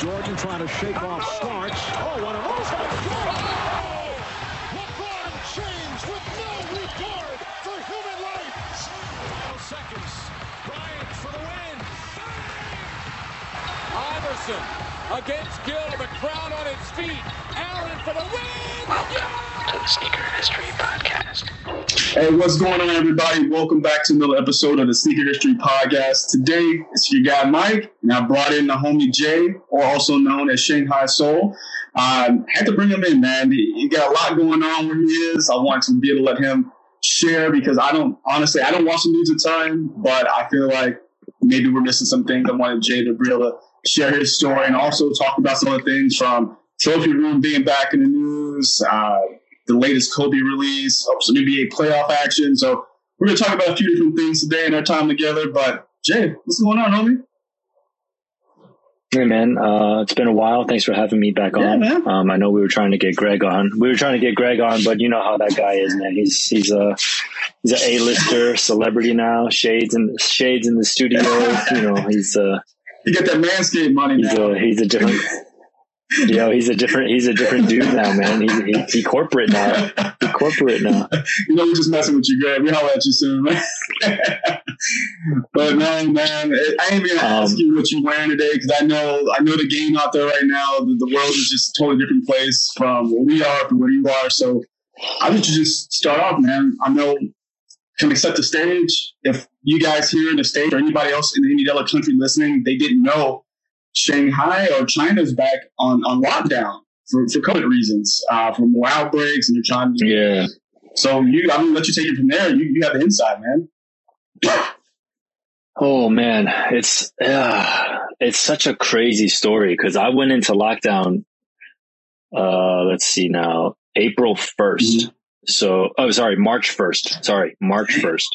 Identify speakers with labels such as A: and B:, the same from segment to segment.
A: Jordan trying to shake off Starks. Oh, what a move by Jordan! LeBron James with no regard for human life. seconds. Bryant for the win. Iverson against Gill. The crowd on its feet. Allen for the win.
B: Oh, Welcome to the Sneaker History Podcast.
C: Hey, what's going on, everybody? Welcome back to another episode of the Sneaker History Podcast. Today, it's your guy Mike, and I brought in the homie Jay, or also known as Shanghai Sole. Um, had to bring him in, man. He, he got a lot going on where he is. I want to be able to let him share because I don't, honestly, I don't watch the news a ton, but I feel like maybe we're missing some things. I wanted Jay to be able to share his story and also talk about some of the things from Trophy Room being back in the news, uh, the latest Kobe release, some NBA playoff action. So we're going to talk about a few different things today in our time together. But Jay, what's going on, homie?
D: Hey man, uh, it's been a while. Thanks for having me back
C: Yeah,
D: on. Um, I know we were trying to get Greg on. We were trying to get Greg on, but you know how that guy is, man. He's he's a he's an A-lister celebrity now. Shades and shades in the studio. You know, he's uh
C: You get that Manscaped money
D: he's
C: now.
D: a he's a different. You know, he's a different he's a different dude now, man. He's he, he corporate now. He corporate now.
C: you know, we're just messing with you, Greg. We holler at you soon, man. but no, man, I ain't even gonna ask
D: Um,
C: you what you're wearing today because I know, I know the game out there right now. The, the world is just a totally different place from where we are from where you are. So I you just start off, man. I know can we set the stage? If you guys here in the state or anybody else in any other country listening, they didn't know Shanghai or China's back on, on lockdown for, for COVID reasons, uh, for more outbreaks, and they're trying to
D: Yeah.
C: so you, I'm gonna let you take it from there. You, you have the inside, man.
D: Oh man, it's uh, it's such a crazy story because I went into lockdown. Uh, let's see now, April 1st So, oh, sorry, March first. Sorry, March first.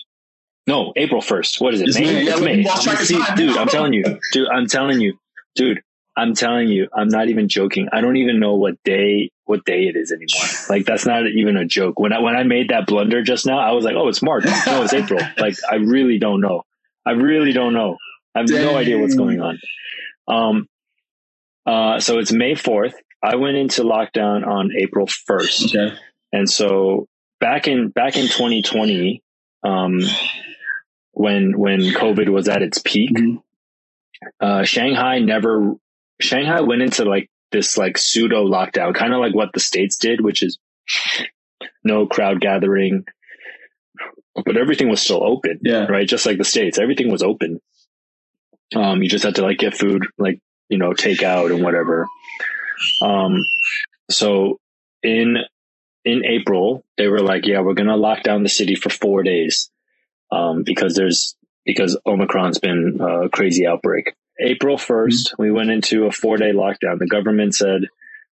D: No, April first. What is it?
C: It's
D: May.
C: May.
D: It's May.
C: of
D: See, dude, I'm telling you, dude, I'm telling you, dude, I'm telling you, I'm not even joking. I don't even know what day what day it is anymore. Like that's not even a joke. When I when I made that blunder just now, I was like, oh, it's March. No, it's April. Like I really don't know. I really don't know. I have no idea what's going on. Um, uh, so it's May 4th. I went into lockdown on April 1st.
C: Okay.
D: And so back in back in 2020, um, when when COVID was at its peak,
C: Mhm.
D: Uh, Shanghai never Shanghai went into like this like pseudo lockdown, kind of like what the states did, which is no crowd gathering, but everything was still open
C: Yeah.
D: right? Just like the states, everything was open. Um, you just had to like get food, like you know, take out and whatever. Um, so in in April, they were like, "Yeah, we're gonna lock down the city for four days um, because there's because Omicron's been a crazy outbreak." April 1st we went into a four day lockdown. The government said,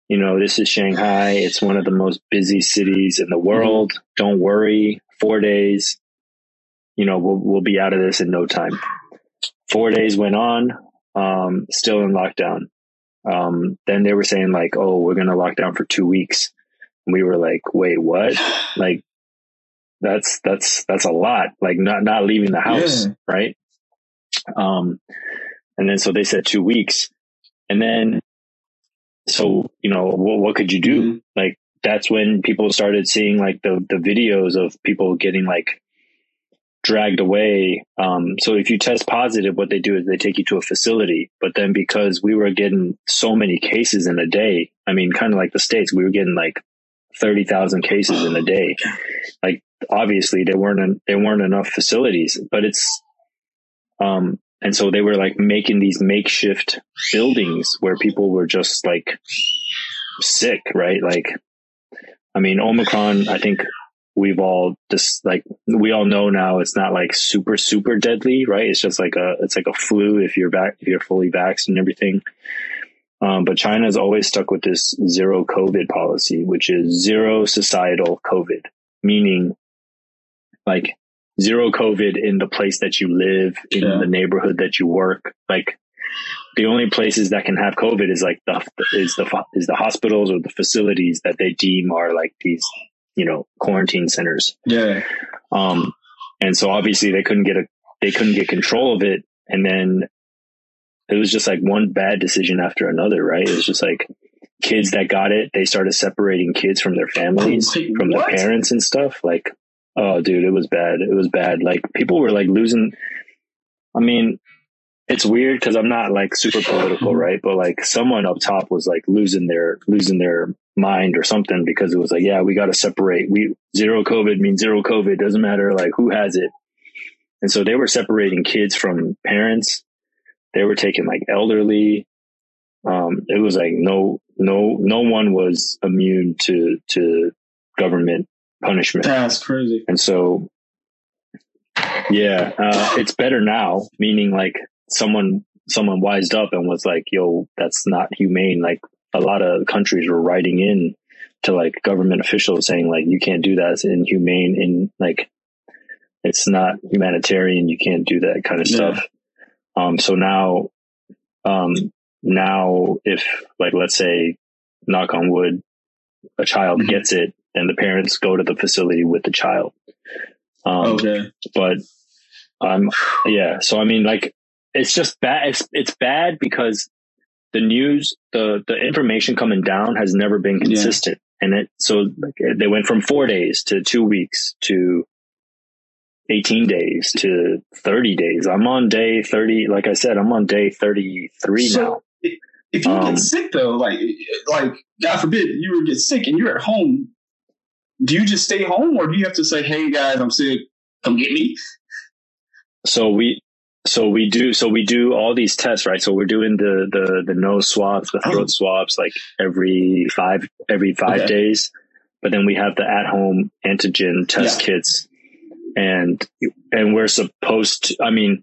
D: "You know, this is Shanghai. It's one of the most busy cities in the world. Don't worry, four days." you know, we'll, we'll be out of this in no time. Four days went on, um, still in lockdown. Um, then they were saying like, oh, we're going to lock down for two weeks. And we were like, wait, what? Like, that's, that's, that's a lot. Like not, not leaving the house.
C: Yeah.
D: Right. Um, and then so they said two weeks and then, so, you know, what, what could you do?
C: Mhm.
D: Like, that's when people started seeing like the, the videos of people getting like dragged away. Um, so if you test positive, what they do is they take you to a facility. But then because we were getting so many cases in a day, I mean, kind of like the States, we were getting like 30,000 cases in a day. Like obviously there weren't, en- there weren't enough facilities, but it's, um, and so they were like making these makeshift buildings where people were just like sick, right? Like, I mean, Omicron, I think we've all just like we all know now it's not like super super deadly right it's just like a it's like a flu if you're back if you're fully vaxxed and everything um, but china's always stuck with this zero covid policy which is zero societal covid meaning like zero covid in the place that you live in
C: Yeah.
D: the neighborhood that you work like the only places that can have covid is like the is the is the hospitals or the facilities that they deem are like these you know quarantine centers
C: Yeah.
D: um and so obviously they couldn't get a they couldn't get control of it and then it was just like one bad decision after another, right? It was just like kids that got it, they started separating kids from their families,
C: Wait,
D: from their
C: what?
D: parents and stuff. Like, oh, dude, it was bad. It was bad. Like people were like losing. I mean, it's weird because I'm not like super political, right? But like someone up top was like losing their losing their mind or something because it was like, yeah, we got to separate. We zero COVID means zero COVID. Doesn't matter like who has it. And so they were separating kids from parents. They were taking like elderly. Um, it was like no, no, no one was immune to to government punishment.
C: That's crazy.
D: And so, yeah, uh, it's better now, meaning like someone, someone wised up and was like, yo, that's not humane. Like a lot of countries were writing in to like government officials saying like, you can't do that. It's inhumane and like, it's not humanitarian. You can't do that kind of
C: Yeah.
D: stuff. Um, so now, um, now if like, let's say knock on wood, a child
C: Mhm.
D: gets it, then the parents go to the facility with the child. Um,
C: Okay.
D: but um, yeah. So I mean, like, it's just bad. It's it's bad because the news, the the information coming down has never been
C: Yeah.
D: consistent, and it so like, they went from four days to two weeks to. 18 days to 30 days. I'm on day 30. Like I said, I'm on day 33 now.
C: So if, if you
D: Um,
C: get sick though, like like God forbid you were get sick and you're at home, do you just stay home or do you have to say, "Hey guys, I'm sick, come get me"?
D: so we so we do so we do all these tests right so we're doing the the the nose swabs the throat
C: Oh.
D: swabs like every five every five
C: Okay.
D: days but then we have the at home antigen test
C: Yeah.
D: kits and and we're supposed to i mean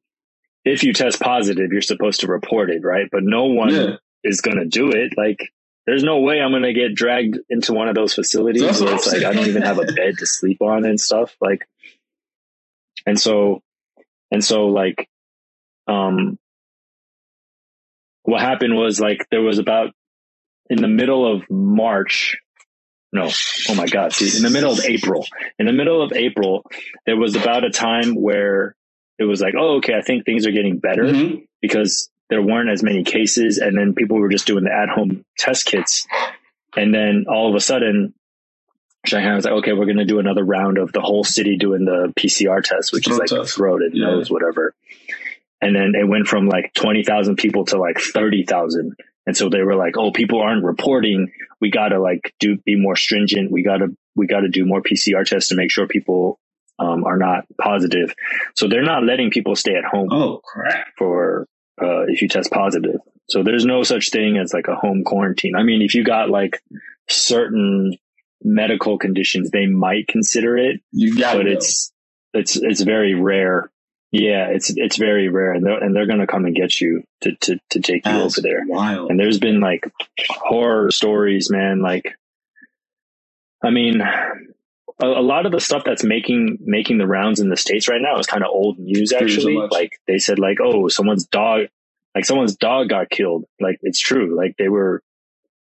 D: if you test positive you're supposed to report it right but no one
C: Yeah.
D: is going to do it like there's no way i'm going to get dragged into one of those facilities where it's like i don't even have a bed to sleep on and stuff like and so and so like um what happened was like there was about in the middle of march no oh my god see in the middle of april in the middle of april there was about a time where it was like oh okay i think things are getting better
C: Mhm.
D: because there weren't as many cases and then people were just doing the at home test kits and then all of a sudden Shanghai was like, okay, we're going to do another round of the whole city doing the PCR test, which is like
C: test.
D: throat and
C: Yeah.
D: nose, whatever. And then it went from like 20,000 people to like 30,000. And so they were like, oh, people aren't reporting. We got to like do, be more stringent. We got to, we got to do more PCR tests to make sure people um, are not positive. So they're not letting people stay at home
C: Oh crap!
D: for uh, if you test positive. So there's no such thing as like a home quarantine. I mean, if you got like certain medical conditions, they might consider it,
C: You got
D: but
C: it.
D: it's it's it's very rare. Yeah, it's it's very rare, and they're and they're gonna come and get you to to to take you over there.
C: Wild.
D: And there's been like horror stories, man. Like, I mean, a, a lot of the stuff that's making making the rounds in the states right now is kind of old news. Actually, like they said, like, oh, someone's dog, like someone's dog got killed. Like it's true. Like they were,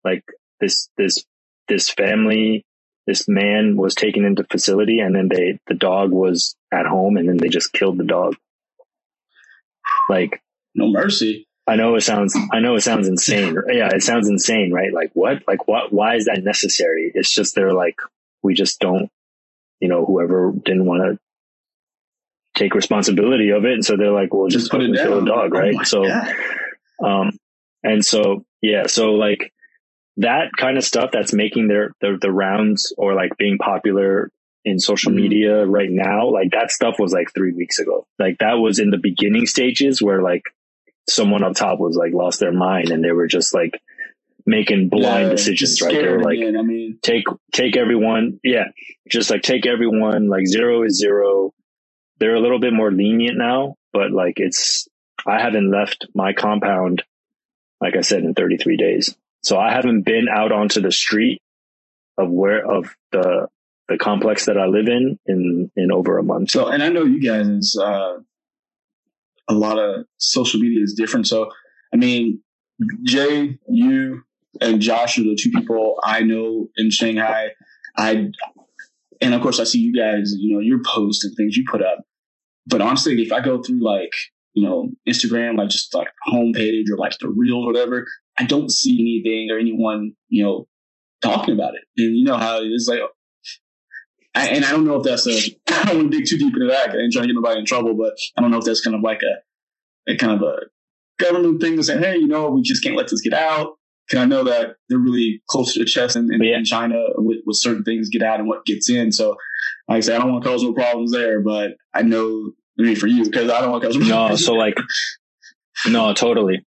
D: like this this this family, this man was taken into facility, and then they the dog was at home, and then they just killed the dog. Like
C: No mercy.
D: I know it sounds, I know it sounds insane. Yeah, it sounds insane, right? Like what? Like what? Why is that necessary? It's just they're like, we just don't, you know, whoever didn't want to take responsibility of it, and so they're like, well, just,
C: Just put it down.
D: a dog,
C: Oh
D: right? so,
C: God.
D: um, and so yeah, so like that kind of stuff that's making their the, the rounds or like being popular in social
C: Mhm.
D: media right now, like that stuff was like three weeks ago. Like that was in the beginning stages where like someone up top was like lost their mind and they were just like making blind
C: Yeah,
D: decisions, right? They were like.
C: I mean,
D: take take everyone yeah just like take everyone like zero is zero they're a little bit more lenient now but like it's i haven't left my compound like i said in 33 days so i haven't been out onto the street of where of the the complex that i live in in in over a month
C: so and I know you guys is uh, a lot of social media is different. So I mean, Jay, you and Josh are the two people I know in Shanghai. I and of course I see you guys, you know, your posts and things you put up. But honestly, if I go through like you know, Instagram, like just like homepage or like the reel or whatever, I don't see anything or anyone, you know, talking about it. And you know how it is like, I, and I don't know if that's a, I don't want to dig too deep into that. I ain't trying to get nobody in trouble, but I don't know if that's kind of like a, a kind of a government thing to say, hey, you know, we just can't let this get out. Cause I know that they're really close to the chest in, in,
D: Yeah.
C: in China with, with certain things get out and what gets in. So, like I said, I don't want to cause no problems there, but I know, I mean, for you, because I don't want to cause no problems.
D: so like, no, totally,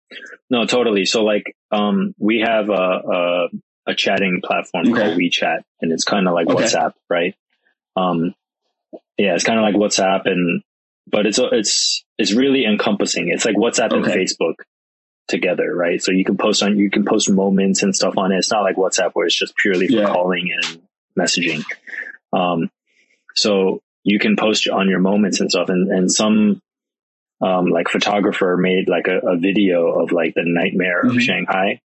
D: no, totally. So like, um, we have a a, a chatting platform
C: Okay.
D: called WeChat, and it's kind of like
C: Okay.
D: WhatsApp, right? Um, yeah, it's kind of like WhatsApp, and but it's it's it's really encompassing. It's like WhatsApp and Facebook together, right? So you can post on you can post moments and stuff on it. It's not like WhatsApp where it's just purely for
C: Yeah.
D: calling and messaging. Um, so you can post on your moments and stuff, and and some um, like photographer made like a, a video of like the nightmare
C: Mhm.
D: of Shanghai,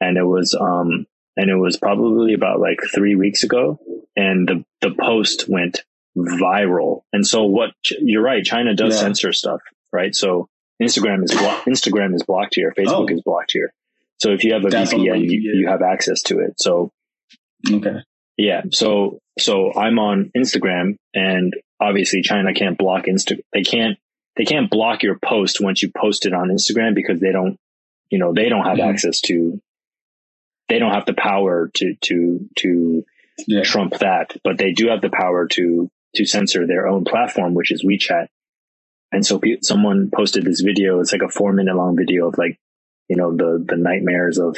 D: and it was um and it was probably about like three weeks ago, and the the post went viral. And so what you're right, China does
C: Yeah.
D: censor stuff, right? So Instagram is blo- Instagram is blocked here, Facebook
C: Oh.
D: is blocked here. So if you have a
C: That's
D: VPN, you,
C: you get it.
D: you have access to it. So
C: okay.
D: yeah. So, so I'm on Instagram and obviously China can't block Insta. They can't, they can't block your post once you post it on Instagram because they don't, you know, they don't have
C: Mhm.
D: access to, they don't have the power to, to, to
C: Yeah.
D: trump that, but they do have the power to, to censor their own platform, which is WeChat. And so pe- someone posted this video. It's like a four minute long video of like, you know, the, the nightmares of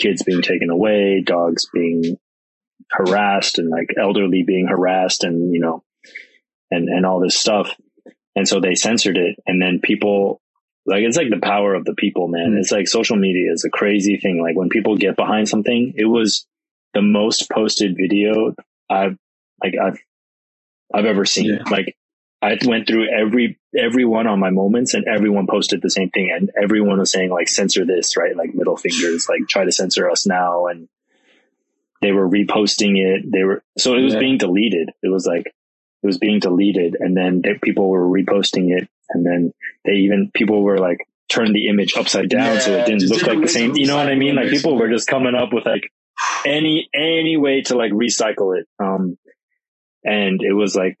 D: kids being taken away, dogs being harassed and like elderly being harassed and, you know, and, and all this stuff. And so they censored it. And then people, like, it's like the power of the people, man.
C: Mm.
D: It's like social media is a crazy thing. Like when people get behind something, it was the most posted video I've, like, I've, I've ever seen.
C: Yeah.
D: Like I went through every, everyone on my moments and everyone posted the same thing. And everyone was saying like, censor this, right? Like middle fingers, like try to censor us now. And they were reposting it. They were, so it was
C: Yeah.
D: being deleted. It was like, it was being deleted and then they, people were reposting it. And then they even, people were like, turned the image upside down so it didn't look like the same. You know what I mean? Like people were just coming up with like any, any way to like recycle it. Um, and it was like,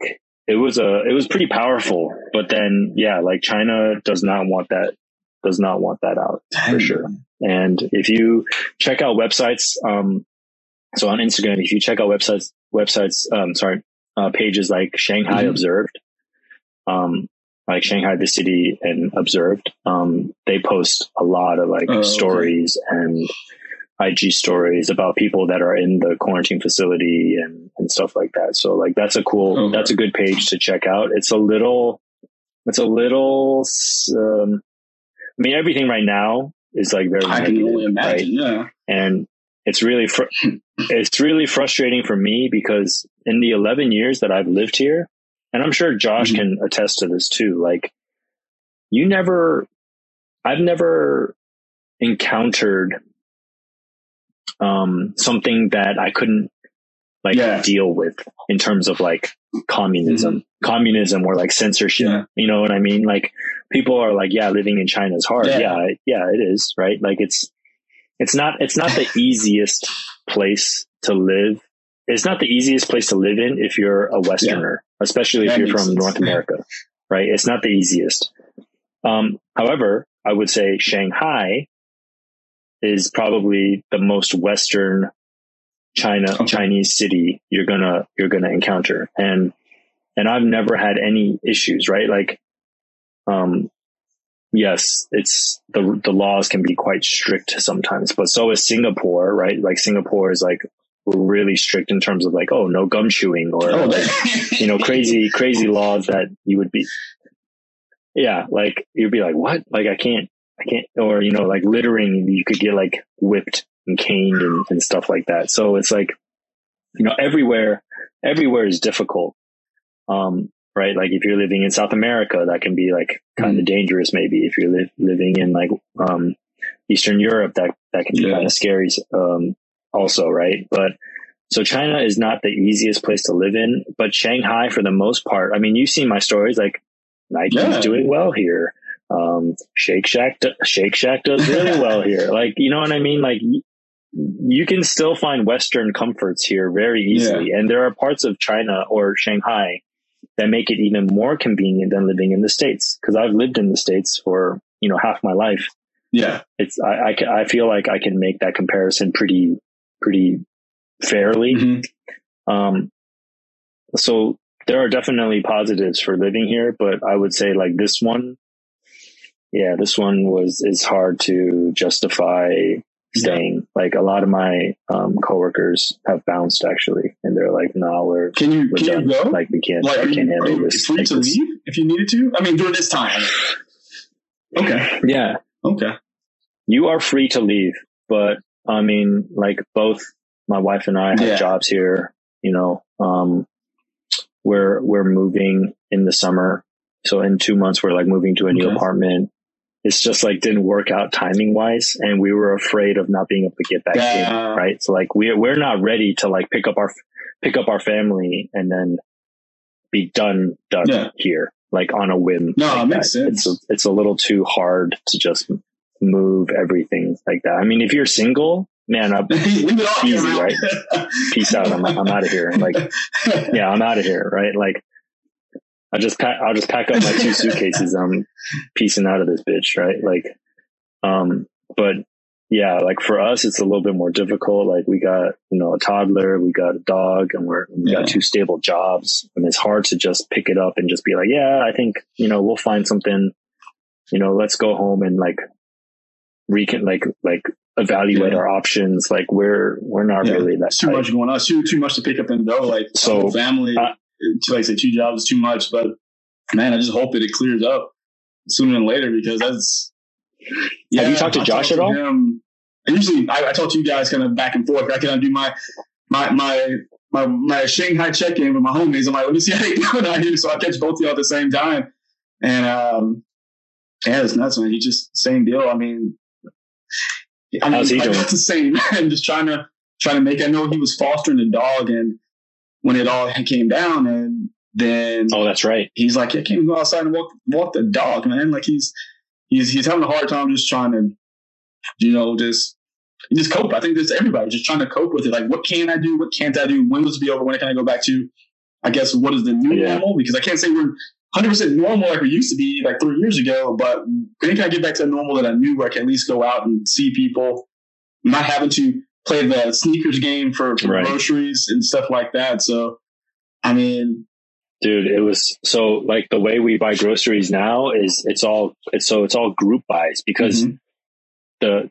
D: it was a, it was pretty powerful, but then yeah, like China does not want that, does not want that out for sure. And if you check out websites, um, so on Instagram, if you check out websites, websites, um, sorry, uh, pages like Shanghai
C: Mhm.
D: Observed, um, like Shanghai the city and Observed, um, they post a lot of like
C: Oh, okay.
D: stories and IG stories about people that are in the quarantine facility and, and stuff like that. So like that's a cool,
C: Okay.
D: that's a good page to check out. It's a little, it's a little, um, I mean, everything right now is like very
C: I can
D: negative,
C: only
D: right?
C: imagine. Yeah.
D: and it's really fr- it's really frustrating for me because in the 11 years that I've lived here and I'm sure Josh
C: Mhm.
D: can attest to this too like you never I've never encountered um something that I couldn't like
C: Yeah.
D: deal with in terms of like communism. Communism or like censorship
C: Yeah.
D: you know what I mean? Like people are like yeah living in China is hard.
C: Yeah.
D: yeah yeah, it is right? Like it's it's not it's not the easiest place to live. It's not the easiest place to live in if you're a westerner especially if you're from
C: sense.
D: north america right? It's not the easiest. Um, however i would say shanghai is probably the most western china
C: Okay.
D: chinese city you're gonna you're gonna encounter and and i've never had any issues right like um yes, it's the the laws can be quite strict sometimes, but so is Singapore, right? Like Singapore is like really strict in terms of like, oh, no gum chewing or
C: Oh,
D: like, you know, crazy, crazy laws that you would be, yeah, like you'd be like, what? Like I can't, or, you know, like littering, you could get like whipped and caned and, and stuff like that. So it's like, you know, everywhere, everywhere is difficult. Um, right? Like if you're living in South America, that can be like kind of dangerous. Maybe if you're li- living in like, um, Eastern Europe, that, that can be
C: Yeah.
D: kind of scary. Um, also, right? But so China is not the easiest place to live in, but Shanghai for the most part, I mean, you've seen my stories, like Nike's
C: Yeah.
D: doing well here. Um, Shake Shack, Shake Shack does really well here. Like, you know what I mean? Like, you can still find Western comforts here very easily. And there are parts of China or Shanghai that make it even more convenient than living in the States. Cause I've lived in the States for, you know, half my life.
C: Yeah.
D: It's, I, I, I feel like I can make that comparison pretty, pretty fairly.
C: Mhm.
D: Um, so there are definitely positives for living here, but I would say like this one, yeah, this one was, is hard to justify staying. Like a lot of my, um, coworkers have bounced actually, and they're like, no, we're,
C: Can you
D: we're
C: can
D: done.
C: you go?
D: Like we can't,
C: Like,
D: we can't
C: you,
D: handle this.
C: free
D: like
C: to
D: this.
C: leave if you needed to? I mean, during this time. Okay.
D: Yeah.
C: Okay.
D: You are free to leave, but I mean, like both my wife and I have
C: Yeah.
D: jobs here, you know, um, we're, we're moving in the summer. So in two months, we're like moving to a new
C: Okay.
D: apartment. It's just like didn't work out timing wise. And we were afraid of not being able to get back
C: Yeah.
D: in. Right. So like we're, we're not ready to like pick up our, pick up our family and then be done, done
C: Yeah.
D: here, like on a whim.
C: No,
D: like
C: it makes
D: that.
C: sense.
D: It's a, it's a little too hard to just move everything like that. I mean, if you're single, man, I,
C: Leave it all
D: Easy, right? peace out. I'm, I'm out of here. Like, yeah, I'm out of here. Right. Like, I just pack, I'll just pack up my two suitcases. I'm piecing out of this bitch. Right. Like, um, but yeah, like for us, it's a little bit more difficult. Like we got, you know, a toddler, we got a dog and we're, we
C: Yeah.
D: got two stable jobs and it's hard to just pick it up and just be like, yeah, I think, you know, we'll find something, you know, let's go home and like recon, like, like evaluate
C: Yeah.
D: our options. Like we're, we're not
C: Yeah.
D: really that
C: too
D: type.
C: much going on. It's too too much to pick up and go. Like
D: So,
C: family,
D: uh,
C: like I say, two jobs is too much. But man, I just hope that it clears up sooner than later because that's.
D: Have you talked to
C: I
D: Josh
C: talk
D: at all?
C: Him, I usually, I, I talk to you guys kind of back and forth. I kind of do my my my. My, my Shanghai check in with my homies. I'm like, let me see how they doing out here. So I catch both of y'all at the same time. And um, yeah, it's nuts, man. He just same deal. I mean, I mean,
D: How's he
C: like,
D: doing?
C: It's the same. and just trying to trying to make. I know he was fostering a dog, and when it all came down, and then
D: Oh, that's right.
C: he's like, I can't even go outside and walk walk the dog, man. Like he's he's he's having a hard time just trying to, you know, just just cope. I think that's everybody just trying to cope with it. Like, what can I do? What can't I do? When will this be over? When can I go back to? I guess what is the new
D: Yeah.
C: normal? Because I can't say we're 100 percent normal like we used to be like three years ago. But when can I get back to the normal that I knew, where I can at least go out and see people, not having to play the sneakers game for, for
D: Right.
C: groceries and stuff like that. So, I mean,
D: Dude, it was so like the way we buy groceries now is it's all it's so it's all group buys because
C: mhm.
D: the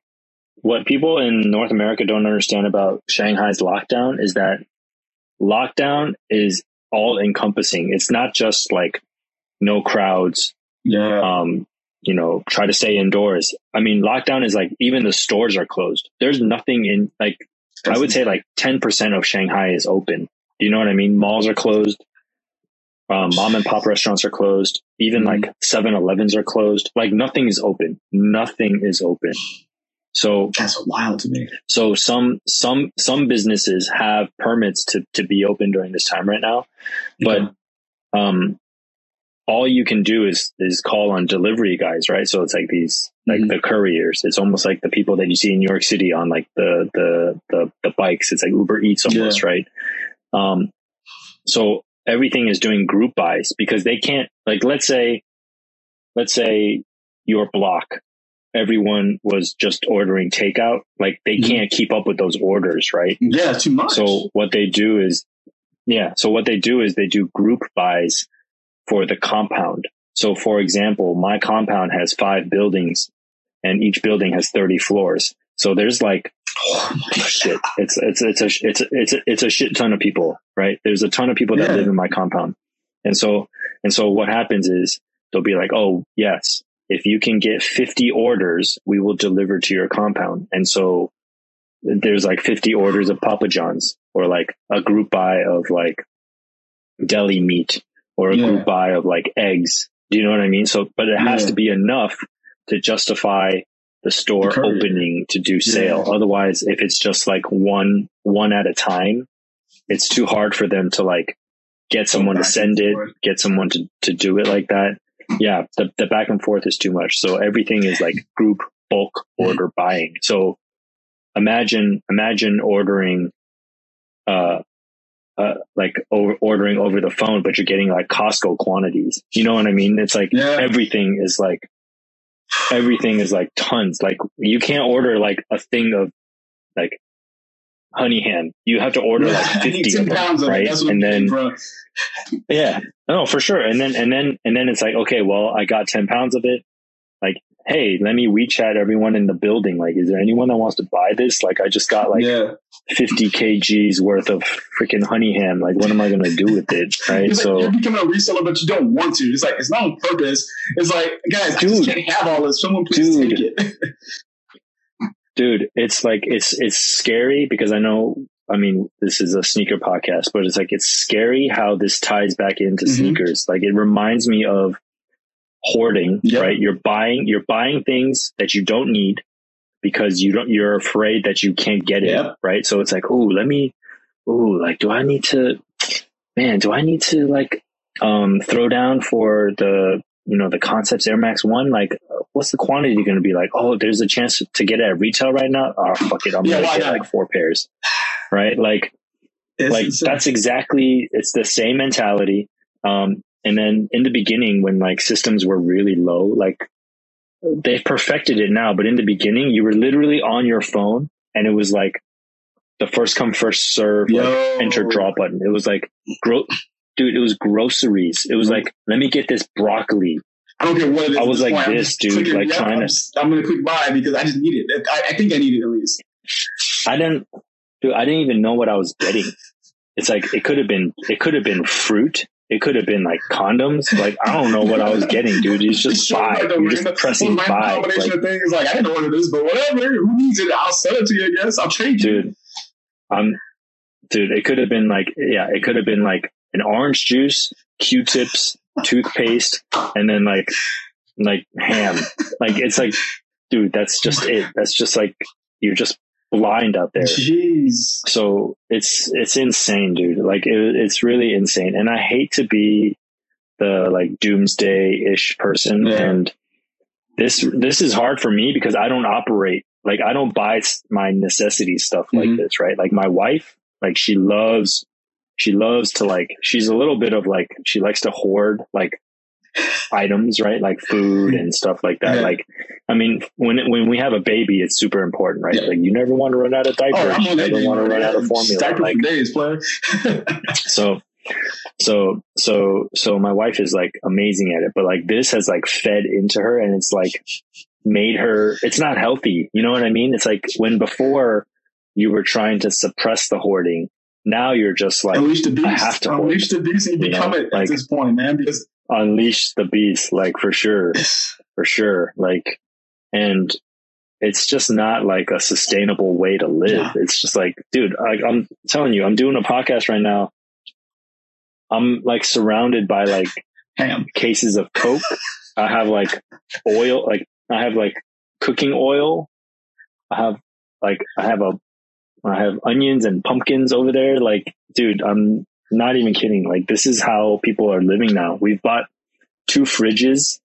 D: what people in North America don't understand about Shanghai's lockdown is that lockdown is all encompassing. It's not just like no crowds,
C: yeah,
D: um, you know, try to stay indoors. I mean, lockdown is like even the stores are closed. There's nothing in like I would say like 10% of Shanghai is open. Do you know what I mean? Malls are closed. Um, mom and pop restaurants are closed. Even like 7 Elevens are closed. Like nothing is open. Nothing is open. So,
C: that's wild to me.
D: so some, some, some businesses have permits to, to be open during this time right now. But,
C: Okay.
D: um, all you can do is, is call on delivery guys, right? So it's like these, like
C: Mhm.
D: the couriers. It's almost like the people that you see in New York City on like the, the, the, the bikes. It's like Uber Eats almost, right? Um, so everything is doing group buys because they can't, like, let's say, let's say your block, everyone was just ordering takeout. Like they
C: Mhm.
D: can't keep up with those orders, right?
C: yeah, too much.
D: So what they do is, yeah. So what they do is they do group buys for the compound. So for example, my compound has five buildings and each building has 30 floors. So there's like
C: oh
D: shit. It's, it's, it's a, it's, a- it's, a, it's a shit ton of people, right? There's a ton of people that
C: Yeah.
D: live in my compound. And so, and so what happens is they'll be like, Oh, yes, if you can get 50 orders, we will deliver to your compound. And so there's like 50 orders of Papa John's or like a group buy of like deli meat or a
C: Yeah.
D: group buy of like eggs. Do you know what I mean? So, but it has
C: Yeah.
D: to be enough to justify the store
C: The
D: opening to do sale. Otherwise, if it's just like one, one at a time, it's too hard for them to like get someone to send it, get someone to, to do it like that. yeah, the, the back and forth is too much. So everything is like group bulk order buying. So imagine, imagine ordering, uh, uh, like over, ordering over the phone, but you're getting like Costco quantities. You know what I mean? It's like
C: Yeah.
D: everything is like, everything is like tons. Like you can't order like a thing of like honey ham. You have to order like 50 of them,
C: pounds of
D: right?
C: That's
D: And then, yeah, no, for sure. And then, and then, and then it's like, okay, well, I got 10 pounds of it. Like, hey, let me WeChat everyone in the building. Like, is there anyone that wants to buy this? Like, I just got like
C: yeah.
D: 50 kgs worth of freaking honey ham. Like, what am I going to do with it? Right.
C: It's like
D: So,
C: you're becoming a reseller, but you don't want to. It's like it's not on purpose. It's like, guys, I just can't have all this. Someone please
D: Dude.
C: take it.
D: dude, it's like, it's, it's scary because I know, I mean, this is a sneaker podcast, but it's like, it's scary how this ties back into
C: Mhm.
D: sneakers. Like, it reminds me of hoarding,
C: Yep.
D: right? You're buying, you're buying things that you don't need because you don't, you're afraid that you can't get it,
C: Yep.
D: right? So it's like, oh, let me, oh, like, do I need to, man, do I need to like, um, throw down for the, you know, the Concepts Air Max One? Like, what's the quantity going to be like? Oh, there's a chance to, get it at retail right now. Oh, fuck it. I'm
C: Yeah,
D: going to get
C: not?
D: like four pairs, right? Like,
C: It's
D: like
C: insane.
D: that's exactly it's the same mentality um and then in the beginning when like systems were really low like they've perfected it now but in the beginning you were literally on your phone and it was like the first come first serve like enter draw button it was like gro- dude it was groceries it was like let me get this broccoli
C: I don't care what it is.
D: I was like
C: point.
D: This, dude, like
C: yep,
D: trying
C: I'm,
D: to-
C: I'm gonna click buy because I just need it. I, I think I need it at least.
D: I didn't, dude, I didn't even know what I was getting. It's like, it could have been, it could have been fruit. It could have been like condoms. Like, I don't know what I was getting, dude. It's just
C: Sure,
D: buy.
C: like the
D: You're just pressing
C: well, combination
D: Like,
C: of things. Like I didn't order this, but whatever. Who needs it? I'll sell it to you. I guess I'll trade you.
D: dude, I'm, dude, it could have been like, yeah, it could have been like an orange juice, Q-tips, toothpaste, and then like, like ham. Like, it's like, dude, that's just it. That's just like, you're just blind out there.
C: Jeez.
D: So it's it's insane, dude. Like it, it's really insane, and I hate to be the like doomsday ish person,
C: Yeah.
D: and this this is hard for me because I don't operate like I don't buy my necessity stuff like
C: Mhm.
D: this, right? Like my wife, like she loves she loves to like she's a little bit of like she likes to hoard like items, right? Like food and stuff like that.
C: Yeah.
D: Like, I mean, when it, when we have a baby, it's super important, right?
C: Yeah.
D: Like, you never want to run out of diapers.
C: Oh,
D: you never want to run out of formula.
C: Diaper
D: Like,
C: days, player.
D: so, so, so, so my wife is like amazing at it, but like this has like fed into her and it's like made her, it's not healthy. You know what I mean? It's like when before you were trying to suppress the hoarding, now you're just like
C: Unleash the beast.
D: I have to hoard.
C: Unleash the beast and
D: You know,
C: become it at this point, man. Because
D: unleash the beast, like for sure. for sure. Like, and it's just not like a sustainable way to live.
C: Yeah.
D: It's just like, dude, I, I'm telling you, I'm doing a podcast right now. I'm like surrounded by like
C: ham.
D: cases of Coke. I have like oil, like I have like cooking oil. I have like, I have a, I have onions and pumpkins over there. Like, dude, I'm not even kidding. Like, this is how people are living now. We've bought two fridges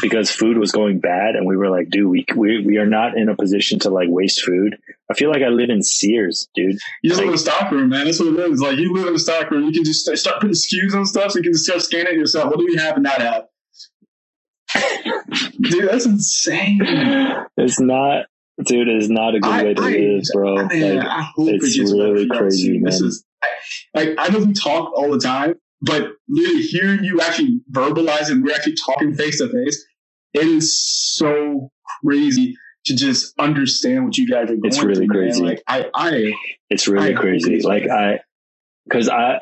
D: because food was going bad and we were like, dude, we, we, we are not in a position to like waste food. I feel like I live in Sears, dude.
C: You
D: Like-
C: live in a stock room, man. That's what it is. Like you live in a stock room. You can just start, start putting SKUs on stuff, so you can just start scanning it yourself. What do we have and not have? Dude, that's insane.
D: It's not, dude, is not a good
C: I-
D: way to
C: I-
D: live, bro.
C: Man,
D: Like,
C: I hope
D: it's
C: it
D: really crazy.
C: This is I, like I know we talk all the time, but literally hearing you actually verbalize it, we're actually talking face to face. It is so crazy to just understand what you guys are going
D: It's really
C: through, man.
D: crazy.
C: Like I, I
D: it's really
C: I
D: crazy. Like. I, cause I,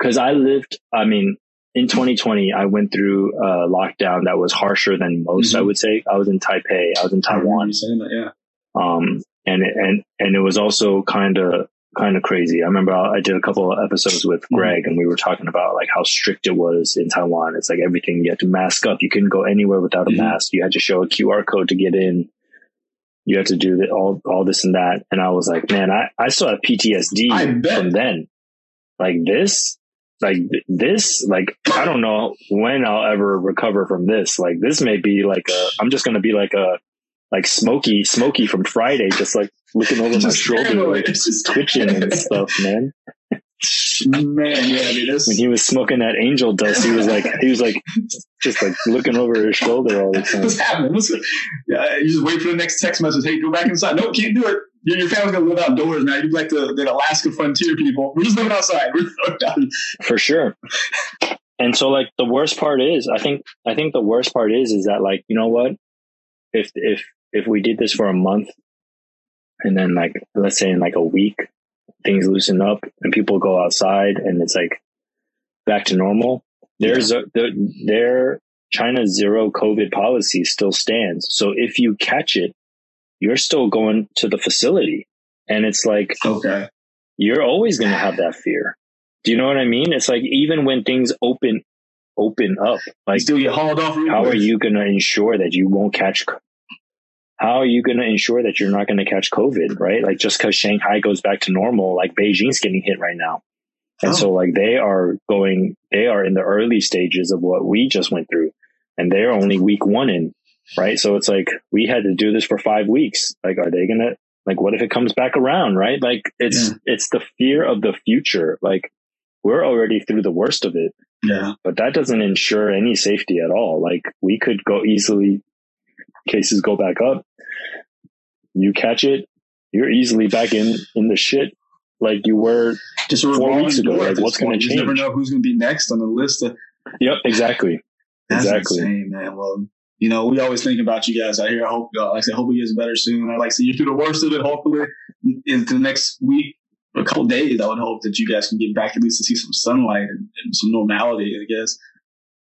D: cause I lived, I mean, in 2020, I went through a lockdown that was harsher than most, I
C: Mhm.
D: would say. I was in Taipei. I was in Taiwan.
C: that, yeah.
D: Um, and, it- and, and it was also kind of, kind of crazy. I remember I did a couple of episodes with
C: Mhm.
D: Greg and we were talking about like how strict it was in Taiwan. It's like everything you had to mask up. You couldn't go anywhere without a
C: Mhm.
D: mask. You had to show a QR code to get in. You had to do the, all, all this and that. And I was like, man, I, I still have PTSD from then. Like this, like this, like I don't know when I'll ever recover from this. Like this may be like a, I'm just gonna be like a, like Smokey, Smokey from Friday, just like looking over my shoulder, like
C: just-
D: twitching and stuff, man.
C: Man, yeah, dude, that's,
D: When he was smoking that angel dust, he was like, he was like, just like looking over his shoulder all the time.
C: what's happening? What's, yeah, you just wait for the next text message. Hey, go back inside. No, can't do it. Your, your family's gonna live outdoors, man. You're like the, the Alaska frontier people. We're just living outside. We're
D: for sure and so like the worst part is i think i think the worst part is is that like you know what if if if we did this for a month and then like let's say in like a week things loosen up and people go outside and it's like back to normal there's a there, their china's zero covid policy still stands so if you catch it you're still going to the facility and it's like
C: okay.
D: you're always going to have that fear. Do you know what I mean? It's like even when things open open up, like
C: still get hauled off.
D: how are you going to ensure that you won't catch? How are you going to ensure that you're not going to catch COVID? Right? Like just because Shanghai goes back to normal, like Beijing's getting hit right now, and
C: Oh.
D: so like they are going, they are in the early stages of what we just went through, and they're only week one in, right? So it's like we had to do this for five weeks. Like, are they gonna? Like, what if it comes back around? Right? Like, it's it's the fear of the future. Like, we're already through the worst of it
C: Yeah.
D: but that doesn't ensure any safety at all. Like we could go easily, cases go back up. You catch it, you're easily back in in the shit like you were.
C: Just
D: Four weeks ago, like, what's gonna
C: point. You just never know who's going to be next on the list. Of,
D: Yep, exactly.
C: That's
D: Exactly.
C: insane, man. Well, you know, we always think about you guys out here. I hope, uh, like I said, hope it gets better soon. I like to see you through the worst of it. Hopefully, into the next week, a couple days, I would hope that you guys can get back at least to see some sunlight and, and some normality, I guess.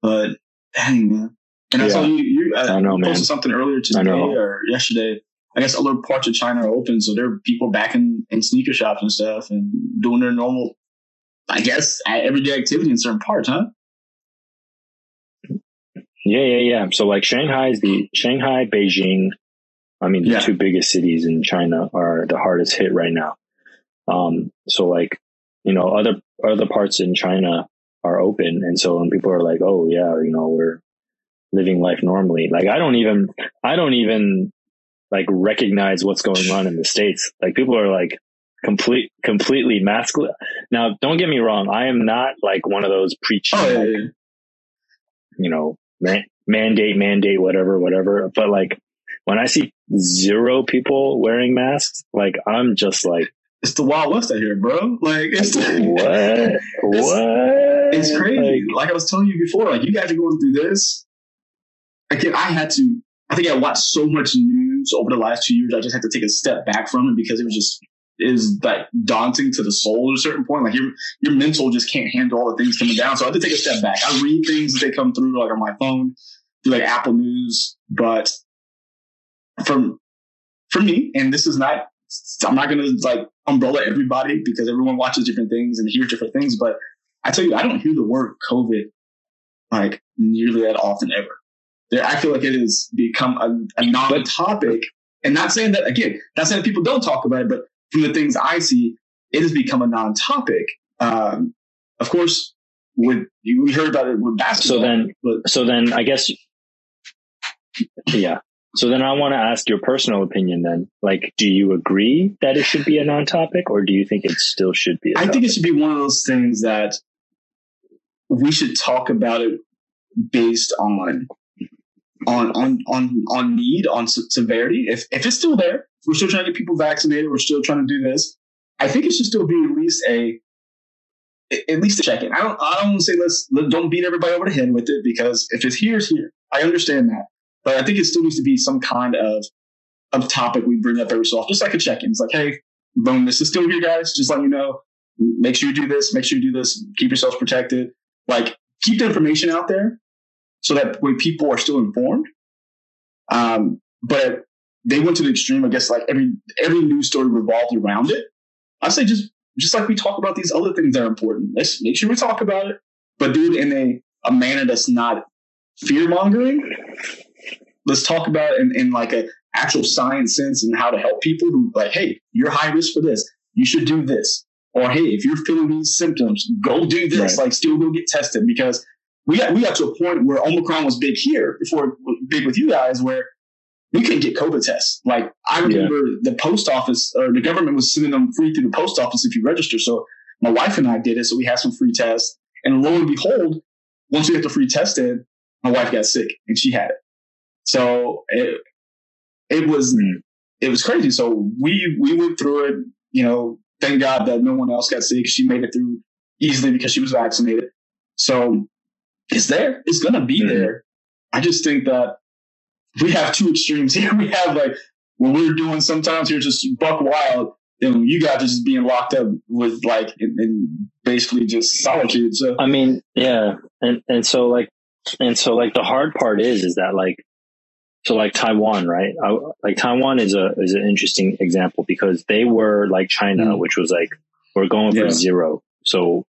C: But dang, man. And I saw
D: Yeah.
C: you, you uh,
D: I know, man.
C: posted something earlier today or yesterday. I guess other parts of China are open, so there are people back in, in sneaker shops and stuff and doing their normal, I guess, everyday activity in certain parts, huh?
D: Yeah, yeah, yeah. So like Shanghai is the Shanghai, Beijing. I mean, the
C: Yeah.
D: two biggest cities in China are the hardest hit right now. Um, so like, you know, other other parts in China are open, and so when people are like, "Oh yeah, you know, we're living life normally," like I don't even, I don't even like recognize what's going on in the states. Like people are like complete, completely masculine. Now, don't get me wrong, I am not like one of those preaching
C: Oh, yeah,
D: like,
C: yeah.
D: you know, man, mandate, mandate, whatever, whatever. But like when I see zero people wearing masks, like I'm just like,
C: It's the Wild West out here, bro. Like it's
D: what? what?
C: It's crazy.
D: Like,
C: Like, I was telling you before, like you guys are going through this. Again, I had to. I think I watched so much news over the last two years. I just had to take a step back from it because it was just is like daunting to the soul at a certain point. Like your your mental just can't handle all the things coming down. So I had to take a step back. I read things as they come through, like on my phone, through like Apple News. But from for me, and this is not. I'm not gonna like umbrella everybody because everyone watches different things and hears different things. But I tell you, I don't hear the word COVID like nearly that often ever. There, I feel like it has become a, a non-topic, and not saying that again, not saying that people don't talk about it, but from the things I see, it has become a non-topic. Um, of course, with we heard about it with basketball.
D: So then-
C: but
D: so then I guess, yeah. So then I want to ask your personal opinion then. Like, do you agree that it should be a non-topic or do you think it still should be?
C: I think it should be one of those things that we should talk about it based on on on on on need on se- severity. If if it's still there, we're still trying to get people vaccinated. We're still trying to do this. I think it should still be at least a at least a check in. I don't I don't want to say let's let, don't beat everybody over the head with it because if it's here, it's here. I understand that, but I think it still needs to be some kind of of topic we bring up every so often, just like a check in. It's like, hey, boom, this is still here, guys. Just let you know. Make sure you do this. Make sure you do this. Keep yourselves protected. Like keep the information out there so that way people are still informed. Um, but they went to the extreme. I guess like every every news story revolved around it. I say just just like we talk about these other things that are important. Let's make sure we talk about it, but do it in a a manner that's not fear mongering. Let's talk about it in, in like a actual science sense and how to help people who like, hey, you're high risk for this. You should do this. or hey, if you're feeling these symptoms, go do this.
D: Right.
C: Like, still go get tested because we got we got to a point where Omicron was big here before big with you guys, where we couldn't get COVID tests. Like, I remember the post office or the government was sending them free through the post office if you register. So my wife and I did it, so we had some free tests, and lo and behold, once we got the free test in, my wife got sick and she had it. So it it was
D: Mm.
C: it was crazy. So we we went through it. You know, thank God that no one else got sick. She made it through easily because she was vaccinated. So it's there. It's gonna be
D: Mhm.
C: there. I just think that we have two extremes here. We have like what we're doing sometimes here, just buck wild. And you guys are just being locked up with like and, and basically just solitude. So
D: I mean, yeah, and and so like, and so like the hard part is is that like, so like Taiwan, right? I, like Taiwan is a is an interesting example because they were like China,
C: Mm.
D: which was like we're going for
C: Yeah.
D: zero, so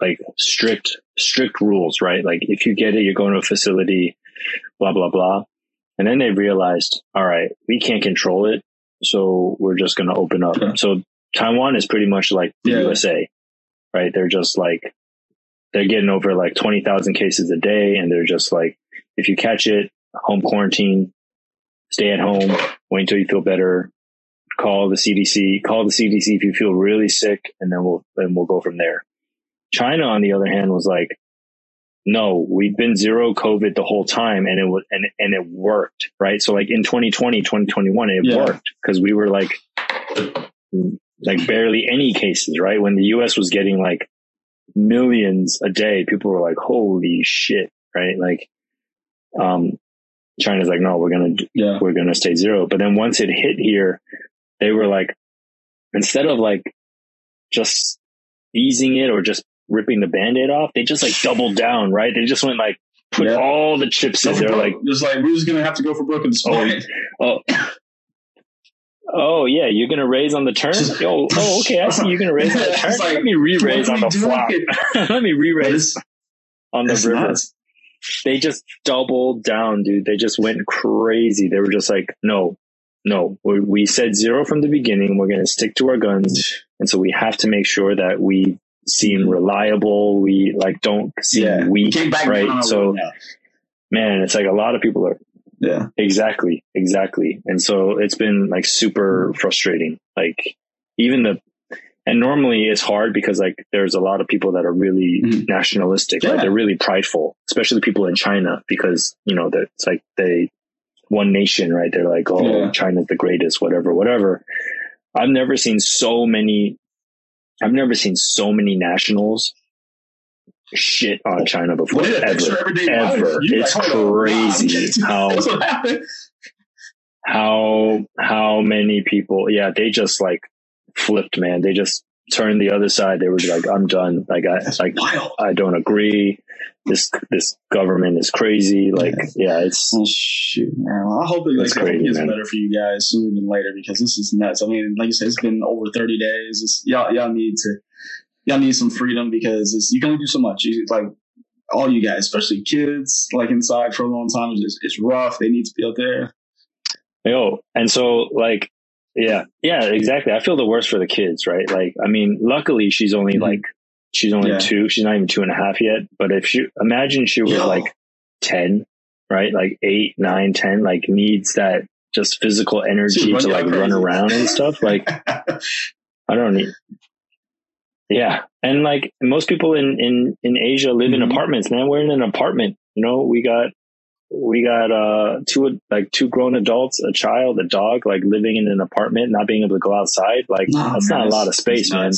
D: like strict strict rules, right? Like if you get it, you're going to a facility, blah blah blah, and then they realized, all right, we can't control it, so we're just going to open up.
C: Yeah.
D: So Taiwan is pretty much like the
C: Yeah.
D: USA, right? They're just like they're getting over like 20,000 cases a day. And they're just like, if you catch it, home quarantine, stay at home, wait until you feel better, call the CDC, call the CDC if you feel really sick, and then we'll, then we'll go from there. China, on the other hand, was like, no, we've been zero COVID the whole time and it was, and, and it worked, right? So like in 2020, 2021, it
C: Yeah.
D: worked because we were like, like barely any cases, right? When the US was getting like millions a day, people were like, holy shit, right? Like, um, China's like, no, we're going to,
C: yeah,
D: we're going to stay zero. But then once it hit here, they were like, instead of like just easing it or just ripping the band-aid off, they just like doubled down, right? They just went like, put
C: Yeah.
D: all the chips in. They're like,
C: just like we're gonna have to go for broke at this
D: Oh,
C: point.
D: oh, oh yeah, you're to raise on the turn? Oh, oh, okay. I see you're to raise on the turn.
C: Like,
D: Let me re-raise on the flop. Let me re-raise on the river.
C: nuts.
D: They just doubled down, dude. They just went crazy. They were just like, no, no, we, we said zero from the beginning. We're to stick to our guns. And so we have to make sure that we seem reliable. We like don't seem
C: Yeah,
D: weak, right? So man, it's like a lot of people are
C: yeah,
D: exactly, exactly. And so it's been like super frustrating. Like even the, and normally it's hard because like there's a lot of people that are really
C: Mhm.
D: nationalistic,
C: Yeah.
D: right? They're really prideful, especially the people in China because, you know, that it's like they, one nation, right? They're like, oh,
C: Yeah.
D: China's the greatest, whatever, whatever. I've never seen so many, I've never seen so many nationals shit on China before. Ever ever. It's
C: like,
D: crazy
C: wow,
D: how
C: That's what happened.
D: how how many people yeah they just like flipped man they just turned the other side they were like i'm done like i
C: That's
D: like
C: wild.
D: i don't agree this this government is crazy like yeah it's
C: Oh, shoot, man. Well, I hope it, like,
D: crazy,
C: gets
D: man.
C: better for you guys sooner than later because this is nuts. I mean, like you said, it's been over 30 days. It's, y'all, y'all need to, y'all need some freedom because it's, you can only do so much. You, like, all you guys, especially kids, like inside for a long time, it's, it's rough. They need to be out there.
D: yo and so like yeah yeah exactly i feel the worst for the kids right like i mean luckily she's only
C: Mhm.
D: like she's only
C: Yeah.
D: two she's not even two and a half yet but if she imagine she was
C: Yo.
D: like 10 right like eight nine ten like needs that just physical energy to like
C: crazy.
D: run around and stuff like I don't need. Yeah, and like most people in in in Asia live in
C: Mhm.
D: apartments. Man, we're in an apartment. You know, we got we got uh two like two grown adults, a child, a dog, like living in an apartment, not being able to go outside. Like
C: Nah,
D: that's
C: man,
D: not a lot of space, man.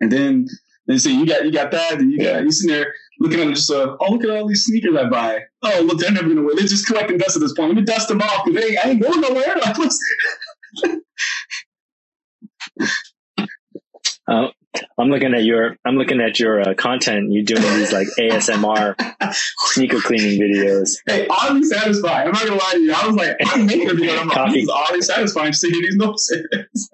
C: And then they say you got you got that, and you got you sitting there looking at just uh, oh look at all these sneakers I buy. Oh look, they're never gonna wear. They're just collecting dust at this point. Let me dust them off because they I ain't going nowhere. Like, what's-
D: Uh, I'm looking at your I'm looking at your uh, content. you're doing these like ASMR sneaker cleaning videos.
C: hey, oddly satisfying. I'm not gonna lie to you. I was like, I'm making a video. I'm like, this is oddly satisfying just to hear these noises.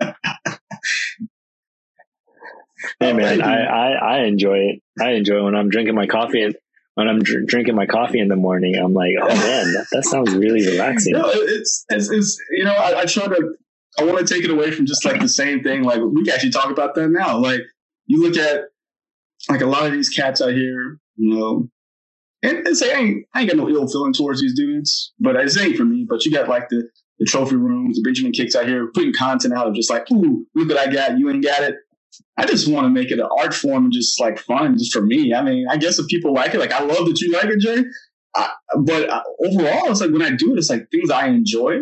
D: Hey man, I, I I enjoy it. I enjoy it when I'm drinking my coffee and when I'm dr- drinking my coffee in the morning. I'm like, oh man, that, that sounds really relaxing.
C: No, it's, it's, it's you know, I, I try to I want to take it away from just like the same thing. Like we can actually talk about that now. Like you look at like a lot of these cats out here, you know, and, and say I ain't, I ain't got no ill feeling towards these dudes, but it ain't for me. But you got like the the trophy rooms, the Benjamin Kickz out here putting content out of just like, ooh, look what I got, you ain't got it. I just want to make it an art form and just like fun, just for me. I mean, I guess if people like it, like I love that you like it, Jay. I, but uh, overall, it's like when I do it, it's like things I enjoy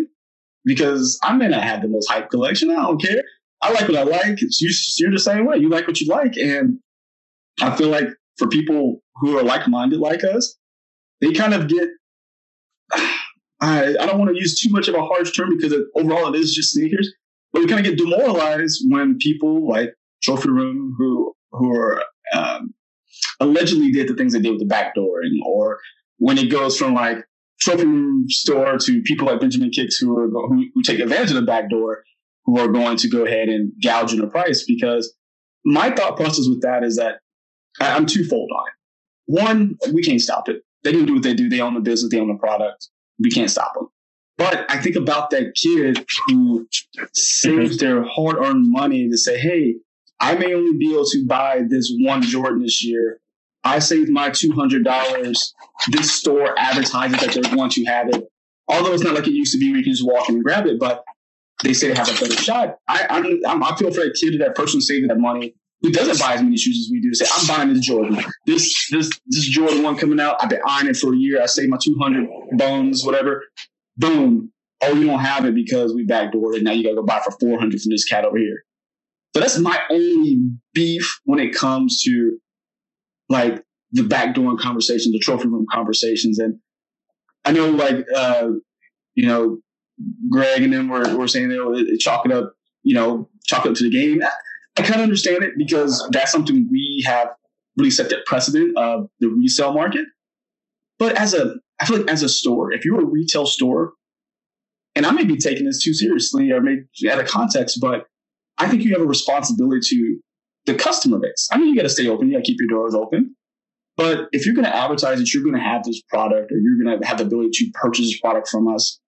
C: because I may not have the most hype collection. I don't care. I like what I like. It's, you, you're the same way. You like what you like, and I feel like for people who are like minded like us, they kind of get. I, I don't want to use too much of a harsh term because it, overall it is just sneakers, but we kind of get demoralized when people like Trophy Room who who are um, allegedly did the things they did with the backdooring, or when it goes from like trophy room store to people like Benjamin Kickz who are who, who take advantage of the back door, who are going to go ahead and gouge in the price. Because my thought process with that is that I'm twofold on it. One, we can't stop it. They can do what they do. They own the business. They own the product. We can't stop them. But I think about that kid who saves their hard-earned money to say, "Hey, I may only be able to buy this one Jordan this year, I saved my two hundred dollars. This store advertises that they're going to have it, although it's not like it used to be where you can just walk in and grab it. But they say they have a better shot. I I'm, I'm, feel for that kid, that person saving that money who doesn't buy as many shoes as we do. Say I'm buying this Jordan. This this this Jordan one coming out. I've been eyeing it for a year. I saved my two hundred bones, whatever. Boom. Oh, you don't have it because we backdoored it. Now you got to go buy for four hundred from this cat over here. So that's my only beef when it comes to like the backdoor conversations, the trophy room conversations. And I know like, uh, you know, Greg and them were, were saying they'll chalk it up, you know, chalk it up to the game. I, kind of understand it because that's something we have really set that precedent of the resale market. But as a, I feel like as a store, if you're a retail store, and I may be taking this too seriously or maybe out of context, but I think you have a responsibility to the customer base. I mean, you got to stay open. You got to keep your doors open. But if you're going to advertise that you're going to have this product or you're going to have the ability to purchase this product from us,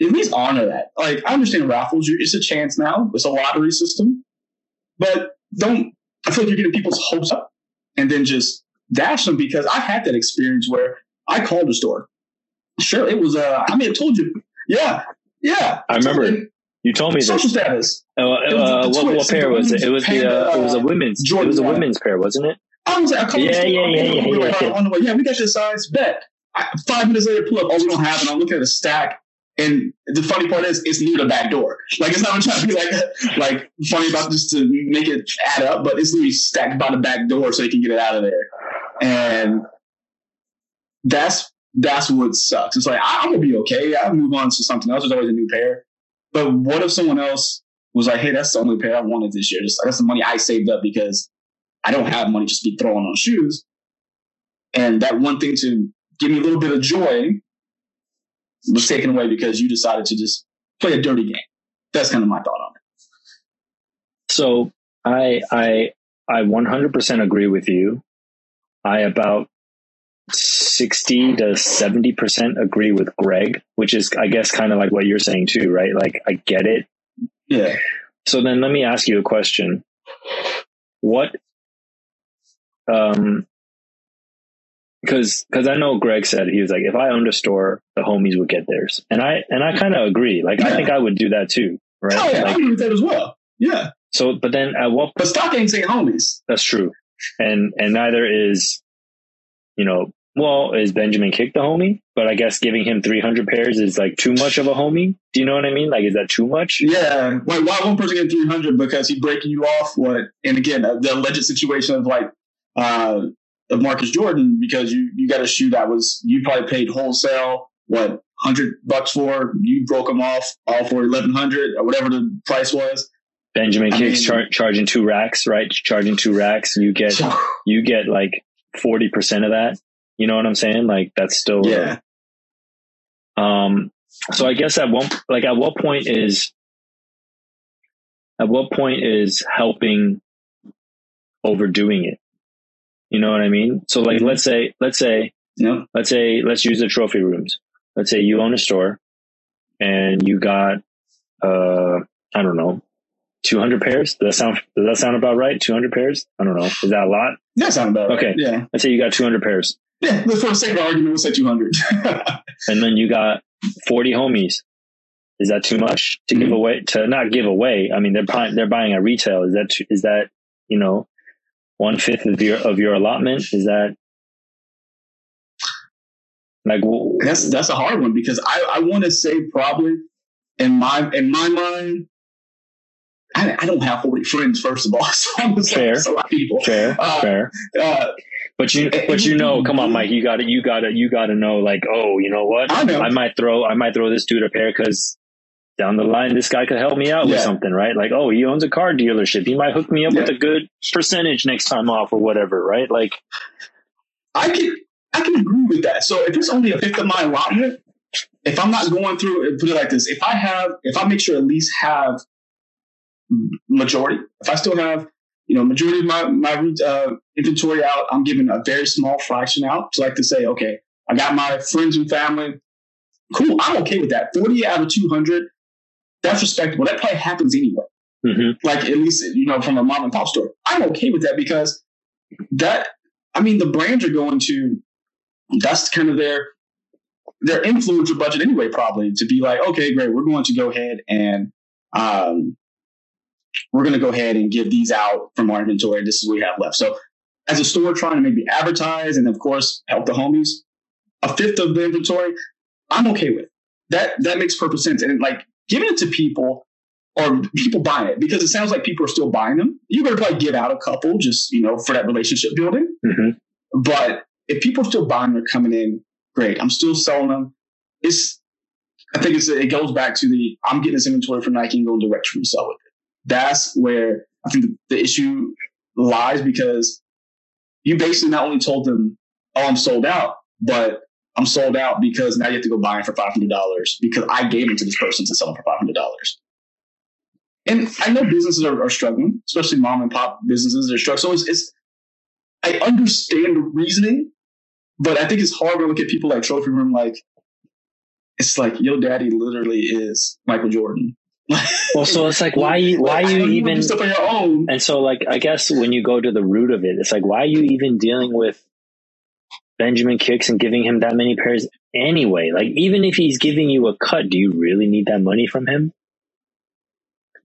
C: at least honor that. Like, I understand raffles. It's a chance now. It's a lottery system. But don't, I feel like you're getting people's hopes up and then just dash them because I've had that experience where I called the store. Sure, it was, uh, I may have told you. Yeah. Yeah.
D: I remember. You told me
C: social this. status.
D: Uh, uh, what, what, pair was it? It was the uh, it was a women's Jordan it was a women's pair, wasn't it?
C: I was like, I yeah, yeah, yeah, yeah, yeah, yeah, yeah. On the way, yeah, we got your size. Bet. I, five minutes later, pull up. Oh, we don't have it. I'm looking at a stack, and the funny part is, it's near the back door. Like it's not trying to be like like funny about this to make it add up, but it's literally stacked by the back door so you can get it out of there. And that's that's what sucks. It's like I'm gonna be okay. I'll move on to something else. There's always a new pair. But what if someone else was like, hey, that's the only pair I wanted this year. Just that's the money I saved up because I don't have money just to be throwing on shoes. And that one thing to give me a little bit of joy was taken away because you decided to just play a dirty game. That's kind of my thought on it.
D: So I I I 100% agree with you. I about 60 to 70% agree with Greg, which is, I guess, kind of like what you're saying too, right? Like, I get it.
C: Yeah.
D: So then let me ask you a question. What, um, because because I know Greg said he was like if I owned a store the homies would get theirs and I and I kind of agree like yeah. I think I would do that too right
C: oh, yeah,
D: like,
C: I agree with that as well yeah
D: so but then at what
C: but stock ain't saying homies
D: that's true and and neither is you know well, is Benjamin Kick the homie? But I guess giving him 300 pairs is like too much of a homie. Do you know what I mean? Like, is that too much?
C: Yeah. Like, why one person get 300 because he breaking you off? What? And again, the alleged situation of like, uh, of Marcus Jordan because you, you got a shoe that was, you probably paid wholesale, what, 100 bucks for, you broke them off all for 1100 or whatever the price was.
D: Benjamin Kickz char- charging two racks, right? Charging two racks. You get, you get like 40% of that. You know what I'm saying? Like that's still
C: yeah.
D: Um. So I guess at one like at what point is at what point is helping overdoing it? You know what I mean? So like mm-hmm. let's say let's say
C: no.
D: let's say let's use the trophy rooms. Let's say you own a store and you got uh I don't know, 200 pairs. Does that sound, does that sound about right? 200 pairs? I don't know. Is that a lot?
C: That sounds about right.
D: Okay.
C: Yeah.
D: Let's say you got 200 pairs
C: Yeah. For the sake of argument, we'll say 200.
D: and then you got 40 homies. Is that too much to give
C: Mhm.
D: away, to not give away? I mean, they're buying, they're buying at retail. Is that, is that, you know, one fifth of your, of your allotment? Is that like, w-
C: that's that's a hard one because I, I want to say probably in my in my mind, I, I don't have 40 friends, first of all. So I'm just
D: Fair.
C: a lot of people.
D: fair,
C: Uh,
D: fair.
C: Uh,
D: But you, but you know, come on, Mike, you got to, you got to, you got to know, like, oh, you know what?
C: I know.
D: I might throw, I might throw this dude a pair because down the line, this guy could help me out with something, right? Like, oh, he owns a car dealership. He might hook me up with a good percentage next time off or whatever, right? Like,
C: I can I can agree with that. So if it's only a fifth of my allotment, if I'm not going through put it like this, if I have if I make sure at least have majority, if I still have you know majority of my my uh, inventory out, I'm giving a very small fraction out to like to say, okay, I got my friends and family. Cool, I'm okay with that. Forty out of two hundred, that's respectable. That probably happens anyway
D: mhm.
C: like at least you know from a mom and pop store. I'm okay with that because that I mean the brands are going to that's kind of their their influencer budget anyway probably to be like okay great we're going to go ahead and um we're going to go ahead and give these out from our inventory this is what we have left so as a store trying to maybe advertise and of course help the homies a fifth of the inventory i'm okay with that that makes perfect sense and like giving it to people or people buying it because it sounds like people are still buying them. You better probably give out a couple just, you know, for that relationship building.
D: Mhm.
C: But if people are still buying, they're coming in, great. I'm still selling them. It's, I think it's, it goes back to the, I'm getting this inventory for Nike and going direct to resell it. That's where I think the, the issue lies because you basically not only told them, oh, I'm sold out, but I'm sold out because now you have to go buy it for $500 because I gave them to this person to sell them for $500. And I know businesses are, are struggling, especially mom and pop businesses are struggling. So it's, it's, I understand the reasoning, but I think it's hard to look at people like Trophy Room like, it's like, your daddy literally is Michael Jordan.
D: Well, so it's like, why, you, why
C: know
D: you even,
C: stuff on your own?
D: and so like, I guess when you go to the root of it, it's like, why are you even dealing with Benjamin Kickz and giving him that many pairs anyway? Like, even if he's giving you a cut, do you really need that money from him?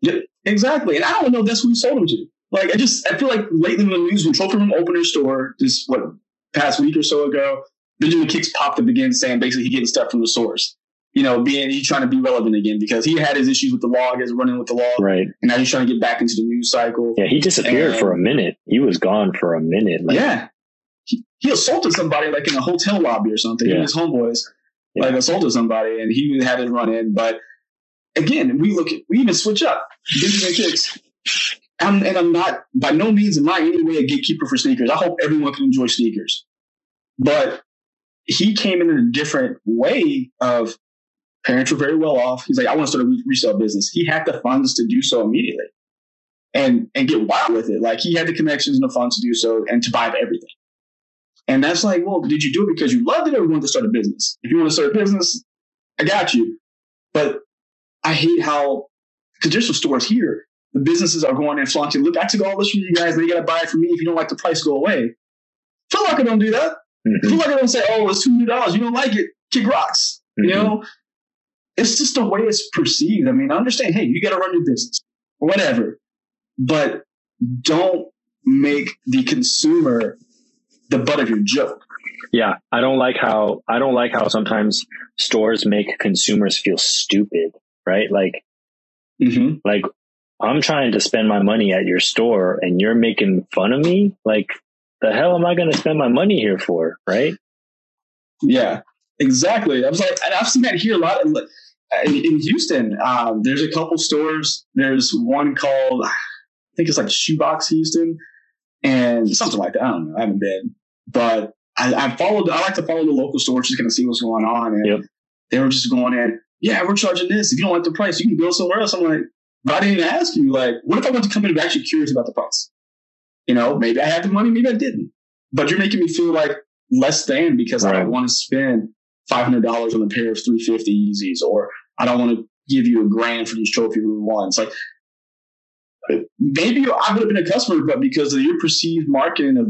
C: Yeah, exactly. And I don't know if that's who he sold him to. Like, I just, I feel like lately in the news, when Trophy Room opened their store this, what, past week or so ago, Benjamin Kickz popped up again saying basically he getting stuff from the source. You know, being, he's trying to be relevant again because he had his issues with the law, he was running with the law,
D: Right.
C: and now he's trying to get back into the news cycle.
D: Yeah, he disappeared
C: And-
D: for a minute. He was gone for a minute. Like,
C: yeah. He, he assaulted somebody like in a hotel lobby or something. He
D: Yeah.
C: and his homeboys
D: Yeah.
C: like assaulted somebody and he had his run in. But again, we look at, we even switch up. Benjamin Kickz. I'm, and I'm not by no means am I any way a gatekeeper for sneakers. I hope everyone can enjoy sneakers. But he came in in a different way of parents were very well off. He's like, I want to start a resale business. He had the funds to do so immediately and and get wild with it. Like he had the connections and the funds to do so and to buy everything. And that's like, well, did you do it because you loved it or you wanted to start a business? If you want to start a business, I got you. But I hate how traditional stores here. The businesses are going and flaunting. Look, I took all this from you guys. Now you got to buy it from me. If you don't like the price, go away. Feel like I don't do that.
D: Mhm.
C: Feel like I don't say, oh, it's two hundred dollars. You don't like it, kick rocks. You
D: Mhm.
C: know, it's just the way it's perceived. I mean, I understand. Hey, you got to run your business, whatever, but don't make the consumer the butt of your joke.
D: Yeah, I don't like how I don't like how sometimes stores make consumers feel stupid, right? Like
C: Mm-hmm.
D: like I'm trying to spend my money at your store and you're making fun of me? Like the hell am I going to spend my money here for, right?
C: Yeah, exactly. I was like, and I've seen that here a lot in, in Houston. Um, there's a couple stores. There's one called, I think it's like Shoebox Houston, and something like that. I don't know. I haven't been, but I, I followed. I like to follow the local stores just kind of see what's going on. And
D: Yep.
C: they were just going in. Yeah, we're charging this. If you don't like the price, you can go somewhere else. I'm like, but I didn't ask you. Like, what if I went to come in and be actually curious about the price? You know, maybe I had the money, maybe I didn't. But you're making me feel like less than because I don't want to spend five hundred dollars on a pair of three fifty Yeezys, or I don't want to give you a grand for these trophy room ones. Like maybe I would have been a customer, but because of your perceived marketing of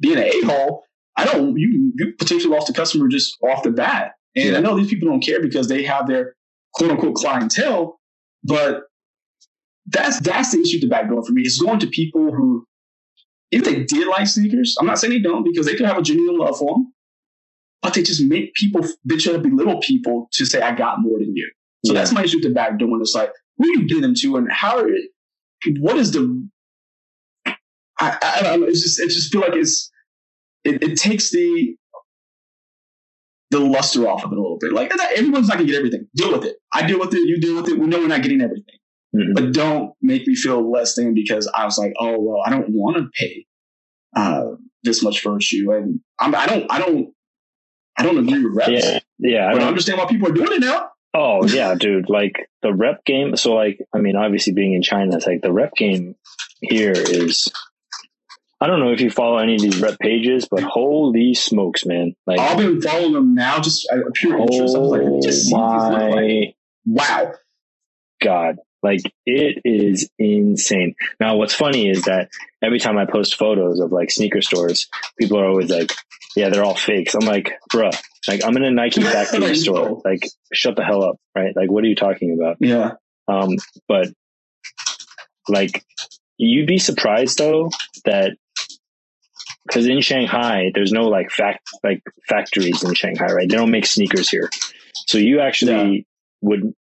C: being an a hole, I don't. You you potentially lost a customer just off the bat. And
D: Yeah.
C: I know these people don't care because they have their quote unquote clientele, but that's that's the issue with the back door for me. It's going to people who, if they did like sneakers, I'm not saying they don't because they could have a genuine love for them, but they just make people they try to belittle people to say I got more than you. So
D: Yeah.
C: that's my issue with the back door. It's like who are you getting them to, and how? Are, what is the? I, I don't know. It's just it just feel like it's it, it takes the the luster off of it a little bit. Like everyone's not gonna get everything. Deal with it. I deal with it. You deal with it. We know we're not getting everything,
D: Mhm.
C: but don't make me feel less than because I was like, oh well, I don't want to pay uh, this much for a shoe, and I'm, I don't, I don't, I don't agree with reps.
D: Yeah, yeah. I
C: but I
D: don't,
C: understand why people are doing it now.
D: oh, yeah, dude. Like the rep game. So, like, I mean, obviously being in China, it's like the rep game here is. I don't know if you follow any of these rep pages, but holy smokes, man! Like,
C: I've been following them now, just of pure interest. I was like, let me
D: oh
C: just see what these look like.
D: Oh
C: wow.
D: god! Like, it is insane. Now, what's funny is that every time I post photos of like sneaker stores, people are always like, "Yeah, they're all fakes." I'm like, bruh, like I'm in a Nike factory store. Like, shut the hell up, right? Like, what are you talking about?
C: Yeah.
D: Um, but like, you'd be surprised though that because in Shanghai, there's no like fact like factories in Shanghai, right? They don't make sneakers here, so you actually would.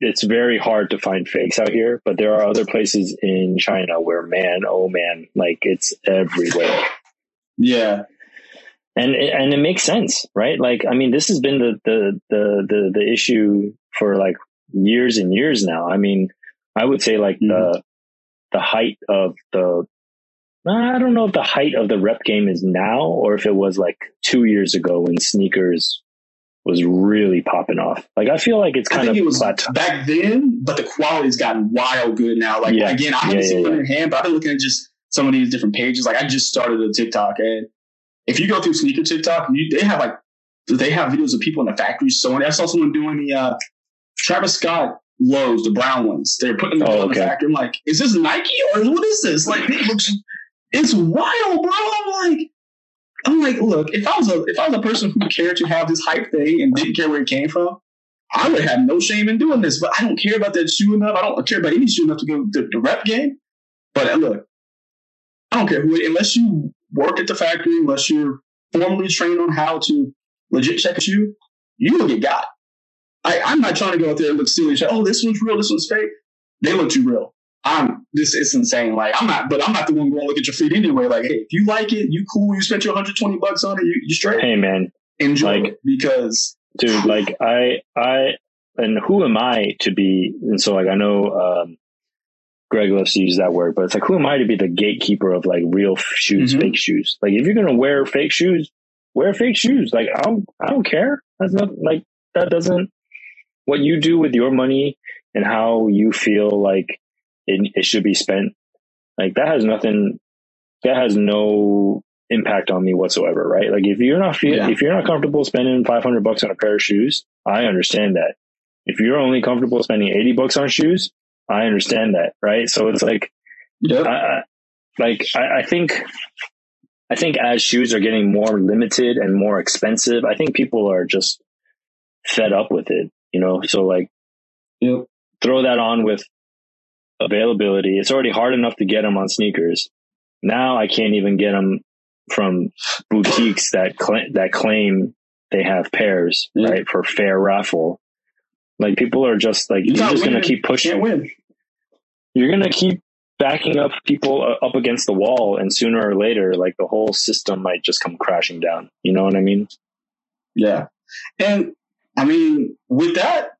D: It's very hard to find fakes out here, but there are other places in China where, man, oh man, like it's everywhere
C: Yeah.
D: and and it makes sense, right? Like, I mean, this has been the the the the, the issue for like years and years now. I mean, I would say like the mm-hmm. the height of the I don't know if the height of the rep game is now or if it was like two years ago when sneakers was really popping off. Like, I feel like it's kind of
C: it was
D: plateau.
C: back then, but the quality's gotten wild good now. Like
D: Yeah.
C: again, I haven't
D: Yeah,
C: seen
D: yeah,
C: one in hand, but I've been looking at just some of these different pages. Like I just started a TikTok, and if you go through sneaker TikTok, you, they have like they have videos of people in the factory sewing. I saw someone doing the uh, Travis Scott lows, the brown ones. They're putting them
D: Oh,
C: in the factory. I'm like, is this Nike or what is this? Like it looks, it's wild, bro. I'm like. I'm like, look, if I was a if I was a person who cared to have this hype thing and didn't care where it came from, I would have no shame in doing this, but I don't care about that shoe enough. I don't care about any shoe enough to go to the rep game. But uh, look, I don't care who, unless you work at the factory, unless you're formally trained on how to legit check a shoe, you will get got. I, I'm not trying to go out there and look silly and say, oh, this one's real, this one's fake. They look too real. I'm this is insane. Like I'm not, but I'm not the one going to look at your feet anyway. Like, hey, if you like it, you cool, you spent your 120 bucks on it, you, you straight,
D: Hey, man,
C: enjoy
D: like-
C: it because
D: dude like i i and who am i to be and so like i know um greg loves to use that word but it's like who am i to be the gatekeeper of like real shoes
C: Mhm.
D: fake shoes? Like if you're gonna wear fake shoes wear fake shoes. Like i don't i don't care. That's not like that doesn't what you do with your money and how you feel like it, it should be spent like that has nothing that has no impact on me whatsoever, right? Like if you're not feel,
C: Yeah.
D: if you're not comfortable spending 500 bucks on a pair of shoes, I understand that. If you're only comfortable spending 80 bucks on shoes, I understand that, right? So it's like,
C: yep.
D: I, I- like I, I think, I think as shoes are getting more limited and more expensive, I think people are just fed up with it, you know? So like,
C: Yep.
D: throw that on with availability. It's already hard enough to get them on sneakers. Now I can't even get them from boutiques that cl- that claim they have pairs,
C: Yeah.
D: right, for fair raffle. Like people are just like
C: You're
D: you're just going to keep pushing.
C: Can't win.
D: You're going to keep backing up people uh, up against the wall, and sooner or later, like the whole system might just come crashing down. You know what I mean?
C: Yeah. And I mean, with that,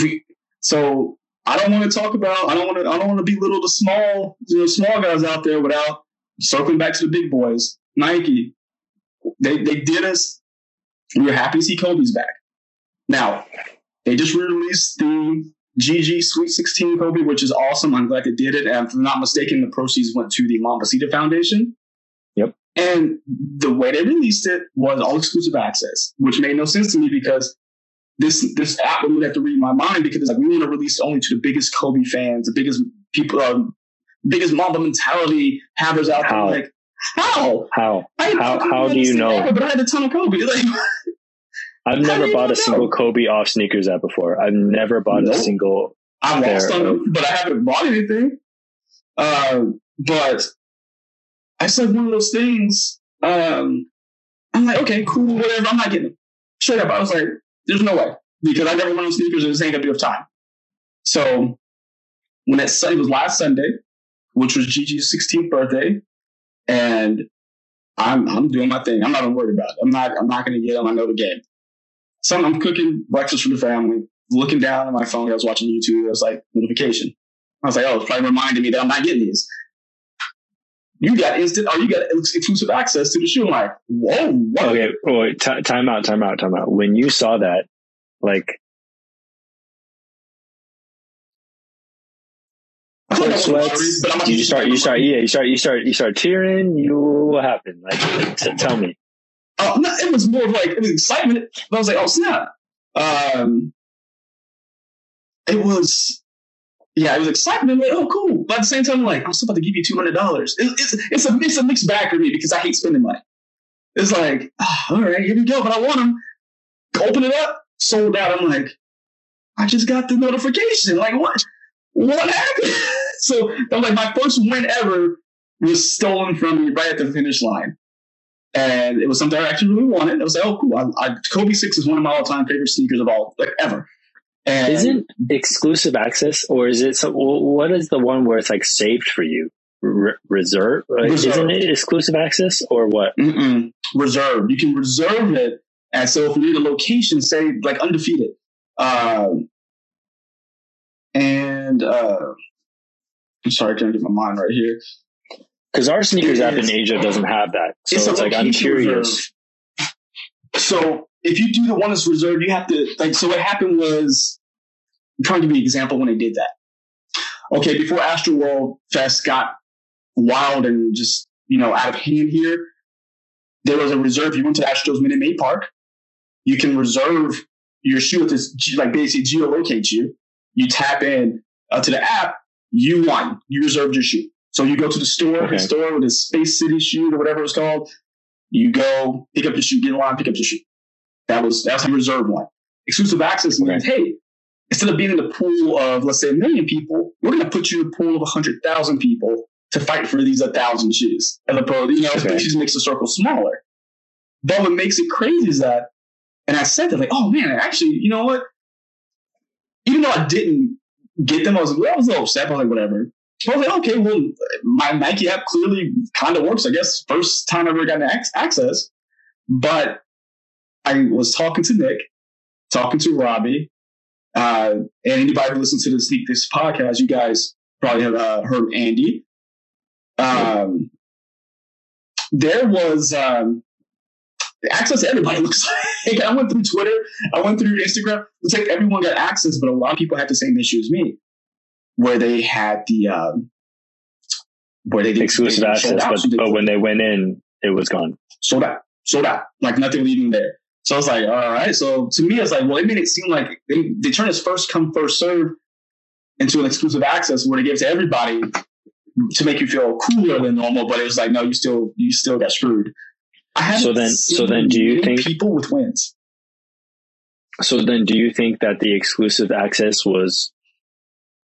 C: we, so I don't want to talk about, I don't want to, I don't want to belittle the small, you know, small guys out there without circling back to the big boys. Nike, they, they did us. We were happy to see Kobe's back. Now, they just released the Gigi Sweet 16 Kobe, which is awesome. I'm glad they did it. And if I'm not mistaken, the proceeds went to the Mambacita Foundation.
D: Yep.
C: And the way they released it was all exclusive access, which made no sense to me because this this app would have to read my mind because like we want to release only to the biggest Kobe fans, the biggest people, um, biggest Mamba mentality havers out
D: How?
C: there. Like how?
D: How?
C: I
D: How- how do you know?
C: Ever, but I had a ton of Kobe. Like,
D: I've never bought a
C: know?
D: single Kobe off SNKRS app before. I've never bought
C: Nope.
D: a single.
C: I lost them, but I haven't bought anything. Um, but it's like one of those things. Um, I'm like, okay, cool, whatever. I'm not getting it. Straight up, I was like, there's no way because I never went on sneakers and this ain't gonna be enough time. So when it, it was last Sunday, which was Gigi's 16th birthday, and I'm I'm doing my thing. I'm not even worried about it. I'm not I'm not gonna get them. I know the game. So I'm cooking breakfast for the family looking down at my phone, I was watching YouTube. I was like notification. I was like, oh, it's probably reminding me that I'm not getting these. You got instant, or you got exclusive access to the shoe. I'm like, whoa, what?
D: Okay, wait, ti- time out, time out, time out. When you saw that, like,
C: I thought that was
D: sweats,
C: lottery, but I'm not-
D: you start, you start, yeah, you start, you start, you start tearing. You, what happened? Like, t- tell me.
C: Oh, no, it was more of like it was excitement. But I was like, oh snap. Um, it was, yeah, it was excitement. Like, oh, cool. But at the same time, I'm like, I'm still about to give you two hundred dollars. It, it's it's a it's a mixed bag for me because I hate spending money. It's like, ah, all right, here we go. But I want them. Open it up, sold out. I'm like, I just got the notification. Like, what? What happened? so was like my first win ever was stolen from me right at the finish line and it was something I actually really wanted. I was like, oh, cool. I, I, Kobe Six is one of my all-time favorite sneakers of all, like ever. And
D: Isn't exclusive access, or is it? So, what is the one where it's like saved for you? Re- reserve? Like, Isn't it exclusive access, or what?
C: reserved. You can reserve it, and so if you need a location, say like undefeated, um, and uh, I'm sorry, I can't get my mind right here.
D: Because our
C: SNKRS
D: app in. Asia doesn't have that, so
C: It's
D: it's, like I'm curious.
C: So if you do the one that's reserved, you have to like. So what happened was, I'm trying to give you an example when they did that. Okay, before Astro World Fest got wild and just you know out of hand here, there was a reserve. You went to Astros Minute Maid Park, you can reserve your shoe at this like basically geolocate you. You tap in uh, to the app, you won. You reserved your shoe. So you go to the store,
D: Okay.
C: the store with the Space City shoe or whatever it's called. You go pick up your shoe, get in line, pick up your shoe. That was that's how you reserve one. Exclusive access means, hey, instead of being in the pool of let's say a million people, we're going to put you in a pool of a hundred thousand people to fight for these a thousand shoes, as opposed, you know,
D: Okay.
C: just makes the circle smaller. But what makes it crazy is that, and I said that like, oh man, actually, you know what? Even though I didn't get them, I was, well, I was a little upset. I was like, whatever. I was like, okay, well, my Nike app clearly kind of works. I guess first time I ever got ac- access, but I was talking to Nick, talking to Robbie, uh, and anybody who listens to the Sneak This podcast, you guys probably have uh, heard Andy. Um, there was um, access to everybody. Looks like I went through Twitter, I went through Instagram. Looks like everyone got access, but a lot of people had the same issue as me, where they had the um, where they did
D: Exclusive access,
C: out,
D: but
C: so
D: but when they went in, it was gone.
C: sold out, sold out, like nothing leaving there. So I was like, all right. So to me, it's like, well, it made it seem like they, they turned this first come, first serve into an exclusive access where they give it to everybody to make you feel cooler than normal. But it was like, no, you still, you still got screwed. I haven't
D: So then-
C: seen
D: so then do you think-
C: people with wins?
D: So then, do you think that the exclusive access was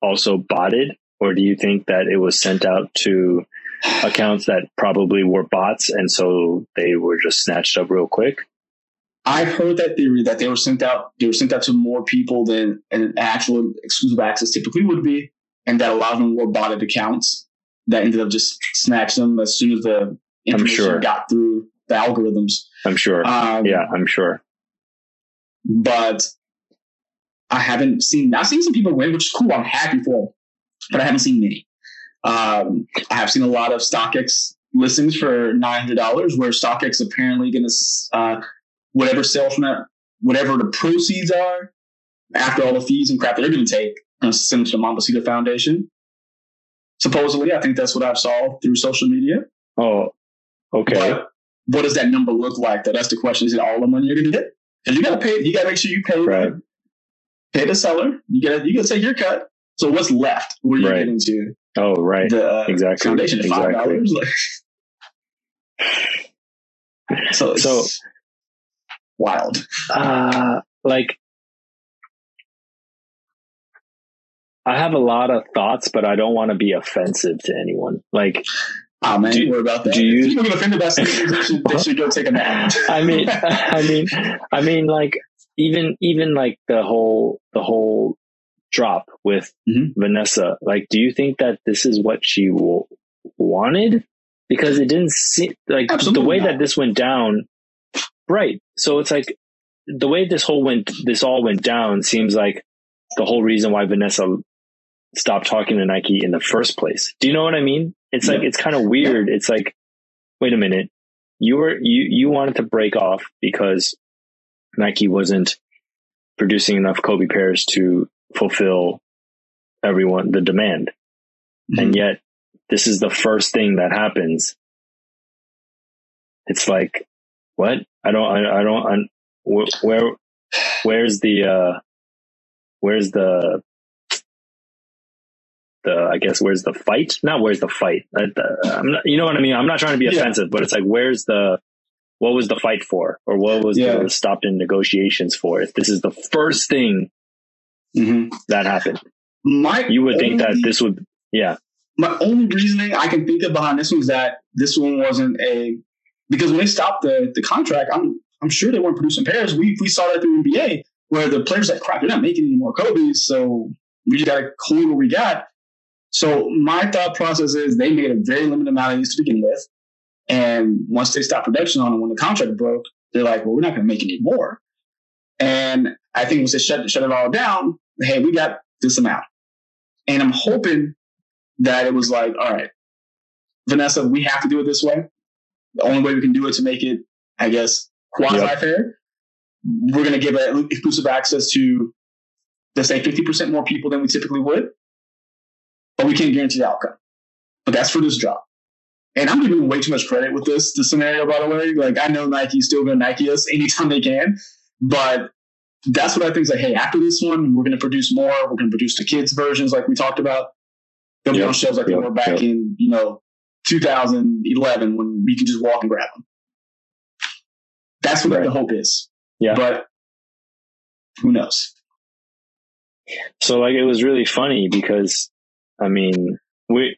D: also botted, or do you think that it was sent out to accounts that probably were bots, and so they were just snatched up real quick?
C: I've heard that theory that they were sent out. They were sent out to more people than an actual exclusive access typically would be, and that a lot of them were botted accounts that ended up just snatched them as soon as the information
D: sure.
C: got through the algorithms.
D: I'm sure.
C: Um,
D: yeah, I'm sure.
C: but I haven't seen. I've seen some people win, which is cool. I'm happy for them, but I haven't seen many. Um, I have seen a lot of StockX listings for nine hundred dollars, where StockX apparently going to uh, whatever sales from that, whatever the proceeds are after all the fees and crap that they're going to take, uh, send it to the Mambacita Foundation. Supposedly, I think that's what I've saw through social media.
D: Oh, okay.
C: But what does that number look like? Though that's the question. Is it all the money you're going to get? And you gotta pay. You gotta make sure you pay.
D: Right.
C: Pay the seller. You gotta you gotta take your cut. So what's left? Where you
D: Right.
C: getting to?
D: Oh, right.
C: The uh,
D: Exactly.
C: foundation at five dollars. Like, so
D: So-
C: wild.
D: Uh, like, I have a lot of thoughts, but I don't want to be offensive to anyone. Like,
C: Oh man,
D: Do-
C: about that?
D: do you-
C: if people get offended by sneakers, they should, they should go take a nap.
D: I mean, I mean, I mean, like, even, even like the whole, the whole drop with
C: Mhm.
D: Vanessa, like, do you think that this is what she w- wanted? Because it didn't seem like
C: Absolutely
D: the way
C: not.
D: that this went down. Right. So it's like the way this whole went, this all went down seems like the whole reason why Vanessa stopped talking to Nike in the first place. Do you know what I mean? It's like, it's kind of weird. It's like, wait a minute. You were, you, you wanted to break off because Nike wasn't producing enough Kobe pairs to fulfill everyone, the demand. Mm-hmm. And yet this is the first thing that happens. It's like, what? I don't, I, I don't, I, wh- where, where's the, uh, where's the, the, I guess, where's the fight? Not where's the fight. I, I'm not, you know what I mean? I'm not trying to be
C: Yeah.
D: offensive, but it's like, where's the, what was the fight for? Or what was
C: Yeah.
D: the stopped in negotiations for? If this is the first thing
C: Mhm.
D: that happened,
C: My
D: you would think that this would, yeah,
C: my only reasoning I can think of behind this one is that this one wasn't a because when they stopped the the contract, I'm I'm sure they weren't producing pairs. We we saw that through NBA where the players like crap, they're not making any more Kobe's, so we just gotta hold what we got. So my thought process is they made a very limited amount of these to begin with. And once they stopped production on them when the contract broke, they're like, well, we're not gonna make any more. And I think once they shut shut it all down, hey, we got this amount. And I'm hoping that it was like, all right, Vanessa, we have to do it this way. The only way we can do it to make it, I guess, quasi fair. We're going to give exclusive access to, let's say, 50% more people than we typically would, but we can't guarantee the outcome. But that's for this drop. And I'm giving way too much credit with this, this scenario, by the way. Like, I know Nike's still going to Nike us anytime they can, but that's what I think is like, hey, after this one, we're going to produce more. We're going to produce the kids' versions like we talked about. They'll be on shelves like they
D: yep,
C: were back
D: yep.
C: in, you know, 2011 when you can just walk and grab them. That's what
D: Right.
C: the hope is.
D: Yeah.
C: But who knows?
D: So like it was really funny because I mean we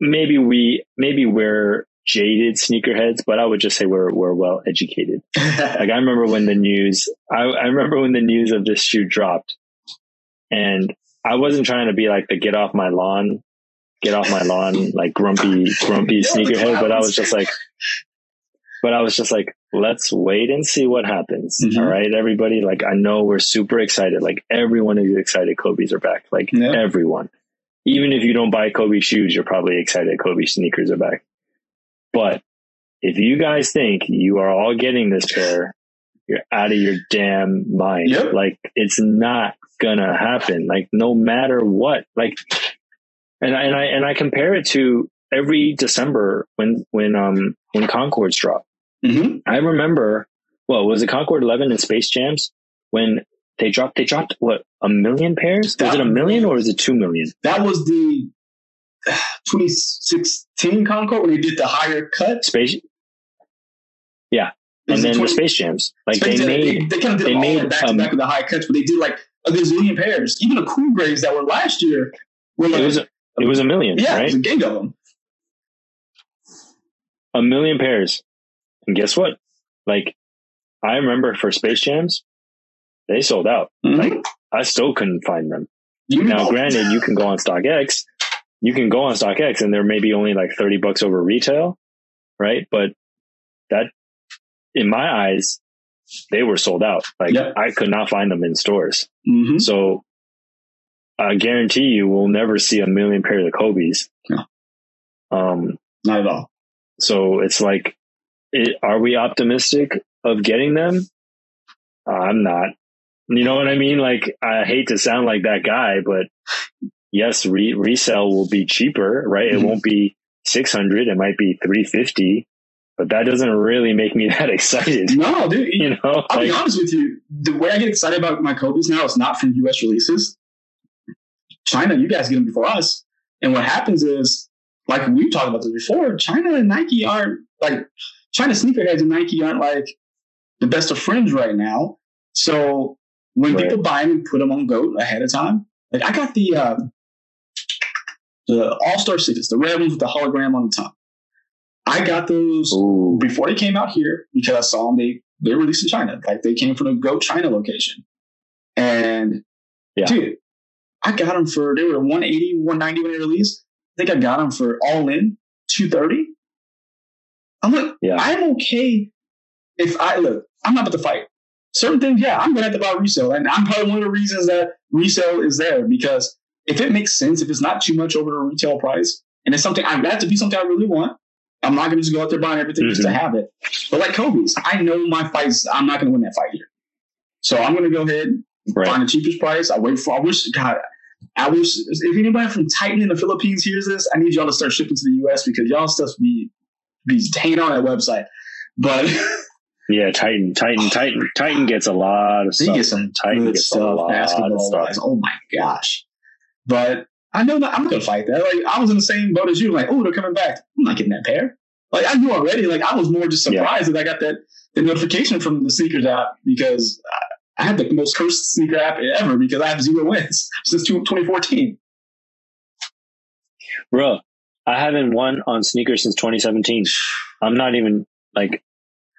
D: maybe we maybe we're jaded sneakerheads, but I would just say we're we're well educated. Like I remember when the news I, I remember when the news of this shoe dropped and I wasn't trying to be like the get off my lawn, get off my lawn, like grumpy, grumpy sneakerhead, but I was just like but I was just like, let's wait and see what happens.
C: Mhm.
D: All right, everybody. Like, I know we're super excited. Like, everyone is excited Kobe's are back. Like,
C: Yeah.
D: everyone. Even if you don't buy Kobe shoes, you're probably excited Kobe sneakers are back. But if you guys think you are all getting this pair, you're out of your damn mind.
C: Yep.
D: Like, it's not gonna happen. Like, no matter what. Like, and I, and I, and I compare it to every December when, when, um, when Concords drop.
C: hmm
D: I remember, well, was it Concord 11 and Space Jams when they dropped, they dropped what, a million pairs? Was it a million or is it two million?
C: That was the 2016 Concord when they did the higher cut.
D: Space, yeah. And then
C: the
D: the Space Jams, like
C: Space
D: they made,
C: they, they kind of did
D: they made,
C: back to
D: um,
C: back with the high cuts, but they did like a gazillion pairs. Even the Cool Greys that were last year were like,
D: it was, a- it was a million,
C: yeah, it
D: right?
C: was a gang of them.
D: A million pairs. And guess what? Like, I remember for Space Jams, they sold out. Like, I still couldn't find them.
C: You
D: Now,
C: know,
D: granted, you can go on StockX. You can go on StockX, and they're maybe only like thirty bucks over retail, right? But that, in my eyes, they were sold out. Like
C: Yep.
D: I could not find them in stores.
C: Mhm.
D: So I guarantee you, we'll never see a million pairs of Kobe's.
C: No.
D: Um.
C: not at all.
D: So it's like, it, are we optimistic of getting them? I'm not. You know what I mean? Like, I hate to sound like that guy, but yes, re- resale will be cheaper, right?
C: Mhm.
D: It won't be 600. It might be 350. but that doesn't really make me that excited.
C: No, dude.
D: You know,
C: I'll be honest with you. The way I get excited about my Kobe's now is not from U.S. releases. China, you guys get them before us, and what happens is, like we've talked about this before, China and Nike aren't like China sneakerheads and Nike aren't like the best of friends right now. So when
D: Right.
C: people buy them and put them on Goat ahead of time, like I got the uh, the All Star Sixes, the red ones with the hologram on the top. I got those
D: ooh,
C: before they came out here because I saw them. They they released in China, like they came from the Go China location, and
D: Yeah.
C: dude, I got them for they were 180, 190 when they released. I think I got them for all in 230. I'm like,
D: Yeah.
C: I'm okay if I look. I'm not about to fight. Certain things, yeah, I'm gonna have to buy resale, and I'm probably one of the reasons that resale is there because if it makes sense, if it's not too much over the retail price, and it's something I that to be something I really want, I'm not gonna just go out there buying everything just to mm-hmm. have it. But like Kobe's, I know my fights. I'm not gonna win that fight here, so I'm gonna go ahead
D: right.
C: find the cheapest price. I wait for. I wish God. I wish if anybody from Titan in the Philippines hears this, I need y'all to start shipping to the U.S. because y'all stuff be be hanging on that website. But
D: Yeah, Titan, Titan, Titan, Titan gets a lot of
C: they
D: stuff.
C: get some
D: Titan
C: good
D: gets a
C: stuff, basketball
D: stuff.
C: wise. Oh my gosh! But I know that I'm not gonna fight that. Like I was in the same boat as you. Like, oh, they're coming back. I'm not getting that pair. Like I knew already. Like I was more just
D: Yeah.
C: surprised that I got that the notification from the SNKRS app because I, had the most cursed sneaker app ever because I have zero wins since 2014.
D: Bro, I haven't won on SNKRS since 2017. I'm not even like,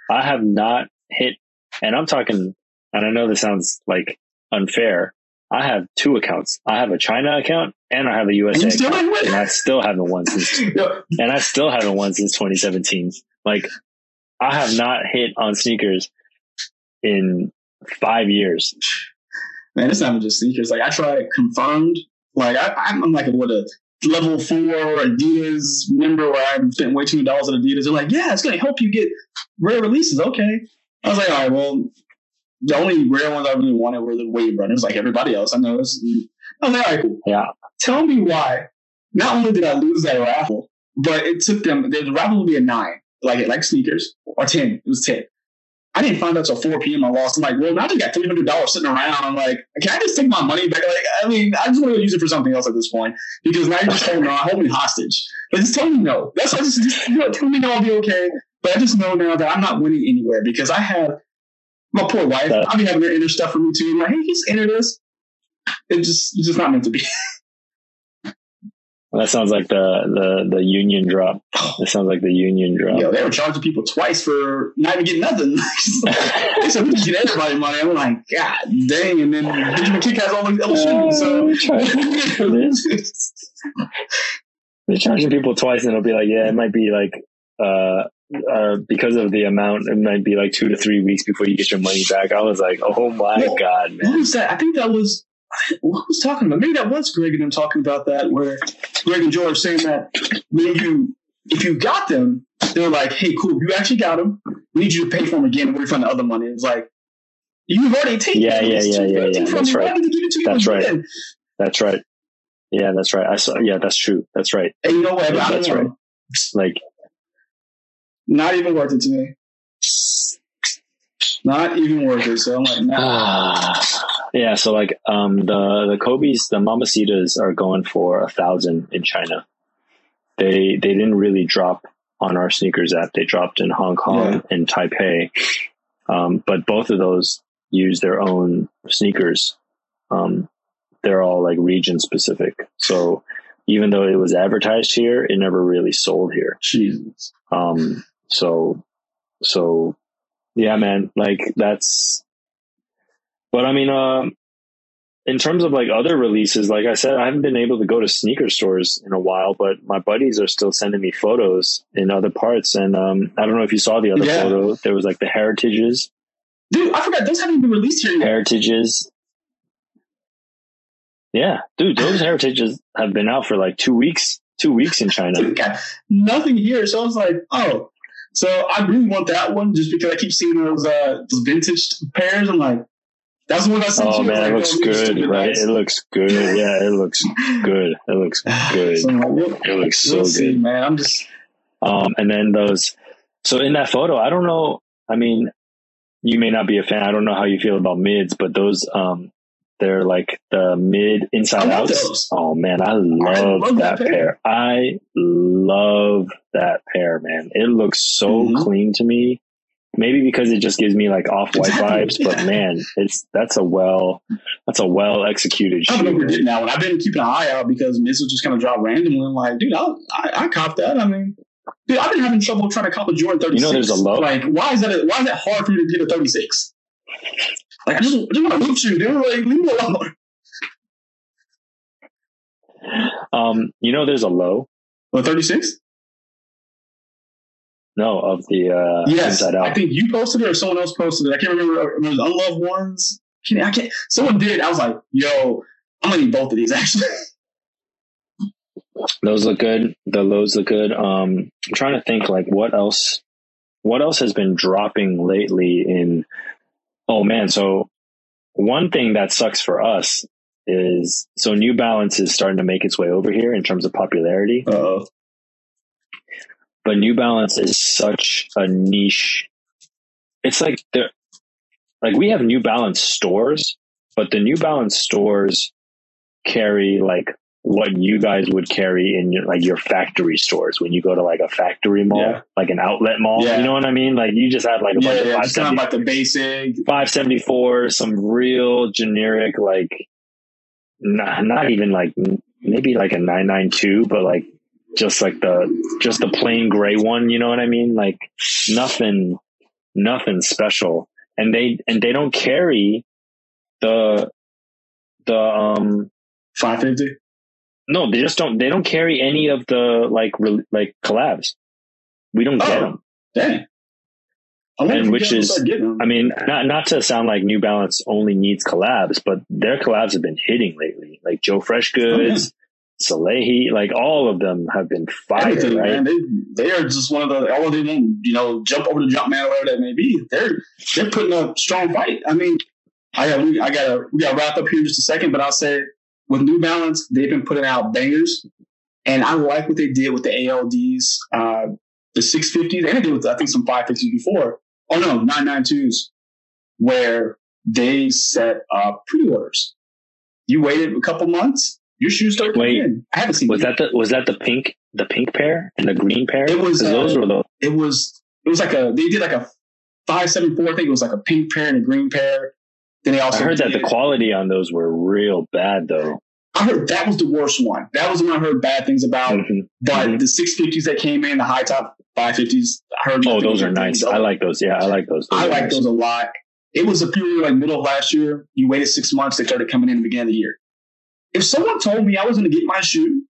D: I have not hit, and I'm talking, and I know this sounds like unfair. I have two accounts. I have a China account and I have a USA account, and. I still haven't won since, and I still haven't won since 2017. Like, I have not hit on SNKRS in five years.
C: man, it's not even just SNKRS. Like I tried confirmed. Like I, I'm like what a level four Adidas member where I spent way too many dollars on Adidas. They're like, yeah, it's gonna help you get rare releases. Okay. I was like, all right, well, the only rare ones I really wanted were the wave runners, like everybody else. I know. I was like, all right, cool.
D: Yeah.
C: Tell me why. Not only did I lose that raffle, but it took them. The raffle would be a nine, like it like SNKRS, or ten. It was ten. I didn't find out till 4 p.m. I lost. I'm like, well, now I just got $300 sitting around. I'm like, can I just take my money back? Like, I mean, I just want to use it for something else at this point because now you're just holding on, hold me hostage. But just tell me no. That's why just, just you know, tell me no, I'll be okay. But I just know now that I'm not winning anywhere because I have my poor wife. I'll be having her enter stuff for me too. I'm like, hey, just enter this. It just, it's just not meant to be.
D: That sounds like the, the, the union drop. That sounds like the union drop.
C: Yo, they were charging people twice for not even getting nothing. they said we get everybody money. I'm like, God dang! And then Benjamin Kickz has all these other shoes.
D: Charging for this.
C: So
D: They're charging people twice, and it'll be like, yeah, it might be like, uh, uh, because of the amount, it might be like two to three weeks before you get your money back. I was like, oh my
C: Well,
D: god,
C: what was that? I think that was who was talking about. Maybe that was Greg and them talking about that. Where Greg and George saying that when you if you got them, they were like, hey, cool, you actually got them. We need you to pay for them again and refund the other money. It's like. You've already taken
D: Yeah, yeah, yeah, yeah, yeah,
C: from
D: that's right.
C: did you give it to you
D: That's right.
C: again?
D: That's right. Yeah, that's right. I saw. Yeah, that's true. That's right.
C: And you know what?
D: That's right. Like,
C: Not even worth it to me. Not even worth it. So I'm like, nah.
D: Ah. Ah, yeah. So like, um, the the Kobe's, the Mambacitas are going for a thousand in China. They they didn't really drop on our SNKRS app. They dropped in Hong Kong
C: Yeah.
D: and Taipei. Um, but both of those use their own SNKRS. Um, they're all like region specific. So even though it was advertised here, it never really sold here.
C: Jesus.
D: Um, so, so yeah, man, like that's, but I mean, um, in terms of like other releases, like I said, I haven't been able to go to sneaker stores in a while, but my buddies are still sending me photos in other parts. And, um, I don't know if you saw the other
C: Yeah.
D: photo. There was like the heritages,
C: Dude, I forgot those haven't been released here yet.
D: heritages. Yeah, dude, those heritages have been out for like two weeks, two weeks in China.
C: Dude, got nothing here. So I was like, oh. So I really want that one just because I keep seeing those uh those vintage pairs. I'm like, that's what I sent
D: Oh
C: you. I
D: man, it looks
C: like, oh, these
D: good, right?
C: nuts.
D: It looks good. Yeah, it looks good. It looks good.
C: So I'm like, we'll,
D: It looks so
C: see,
D: good.
C: man. I'm just
D: Um, and then those So in that photo, I don't know. I mean, you may not be a fan. I don't know how you feel about mids, but those, um, they're like the mid inside
C: I
D: outs. Oh man, I love,
C: love
D: that,
C: that pair.
D: pair. I love that pair, man. It looks so
C: Mhm.
D: clean to me. Maybe because it just gives me like off white vibes, but man, it's that's a well that's a well executed
C: I don't know
D: shoe.
C: who did that one. I've been keeping an eye out because missiles just kind of drop randomly. I'm like, dude, I, I, I copped that. I mean, dude, I've been having trouble trying to cop a Jordan 36.
D: You know there's a low-
C: Like, why is that? A, why is that hard for me to get a 36? Like, I just, I just want to hoop shoe, dude. Like, leave me alone.
D: Um, you know there's a low,
C: What 36?
D: No, of the uh
C: Yes,
D: inside
C: I think you posted it or someone else posted it. I can't remember. It was unloved ones. Can- I can't. Someone did. I was like, yo, I'm gonna need both of these actually.
D: Those look good. The lows look good. Um, I'm trying to think like what else, what else has been dropping lately in, oh man. So one thing that sucks for us is, so New Balance is starting to make its way over here in terms of popularity,
C: Uh,
D: but New Balance is such a niche. It's like the, like we have New Balance stores, but the New Balance stores carry like what you guys would carry in your like your factory stores when you go to like a factory mall,
C: Yeah.
D: like an outlet mall.
C: Yeah.
D: You know what I mean? Like you just have like a
C: yeah,
D: bunch
C: yeah,
D: of
C: just kind
D: 570,
C: of like the basic.
D: 574, some real generic like not, not even like maybe like a 992, but like just like the just the plain gray one, you know what I mean? Like nothing nothing special. And they and they don't carry the the um
C: 550.
D: no, they just don't. They don't carry any of the like re, like collabs. We don't get
C: Oh.
D: them.
C: Dang.
D: And which is-
C: start getting them.
D: I mean, not not to sound like New Balance only needs collabs, but their collabs have been hitting lately. Like Joe Fresh Goods, Salehe, like all of them have been fire,
C: Everything,
D: right?
C: man. They they are just one of the all of them you know, jump over the jump man or whatever that may be. They're they're putting a strong fight. I mean, I got we I gotta we gotta wrap up here in just a second, but I'll say with New Balance, they've been putting out bangers. And I like what they did with the ALDs, uh, the 650s, and they did with I think some 550s before. Oh no, 992s, where they set up pre-orders. You waited a couple months, your shoes started coming
D: Wait,
C: in. I haven't seen
D: Was that the was that the pink the pink pair and the green pair?
C: It was,
D: 'Cause those
C: uh,
D: were the
C: it was it was like a they did like a five seven four. I think it was like a pink pair and a green pair. Then they
D: I
C: also
D: heard that the quality on those were real bad though.
C: I heard that was the worst one. That was the one I heard bad things about.
D: Mhm.
C: But
D: Mhm.
C: the six fifties that came in, the high top five fifties, I heard.
D: Oh, those are nice. I like those. Yeah, I like those.
C: I
D: are
C: like
D: nice.
C: those a lot. It was a period like middle of last year. You waited six months, they started coming in the beginning of the year. If someone told me I was going to get my shoe,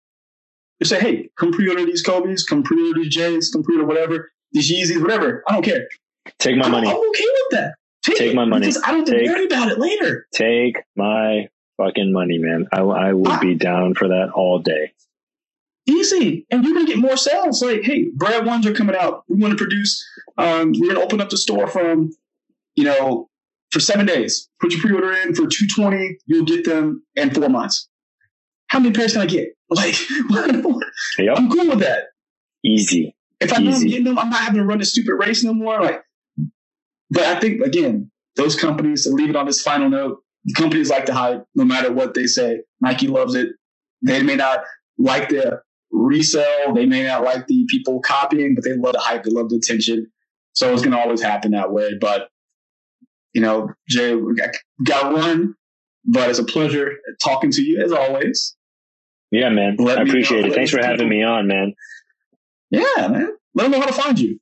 C: they say, "Hey, come pre-order these Kobe's, come pre-order these J's, come pre-order whatever, these Yeezys, whatever." I don't care.
D: Take my
C: I'm,
D: money.
C: I'm okay with that. Take,
D: Take my money.
C: I don't have to
D: Take-
C: worry about it later.
D: Take my fucking money, man. I, I would
C: Ah.
D: be down for that all day.
C: Easy, and you're gonna get more sales. Like, hey, Brad ones are coming out. We want to produce. Um, we're gonna open up the store from, you know, for seven days. Put your pre-order in for two twenty. You'll get them in four months. How many pairs can I get? Like,
D: Yep.
C: I'm cool with that.
D: Easy.
C: If I know I'm getting them, I'm not having to run a stupid race no more. Like, but I think again, those companies. To leave it on this final note, companies like to hype, no matter what they say. Nike loves it. They may not like the resell. They may not like the people copying, but they love the hype. They love the attention. So it's gonna always happen that way. But you know, Jay, we got, got to. But it's a pleasure talking to you as always.
D: Yeah, man.
C: Let
D: I appreciate
C: know.
D: it. Thanks for having me on, man.
C: Yeah, man. Let them know how to find you.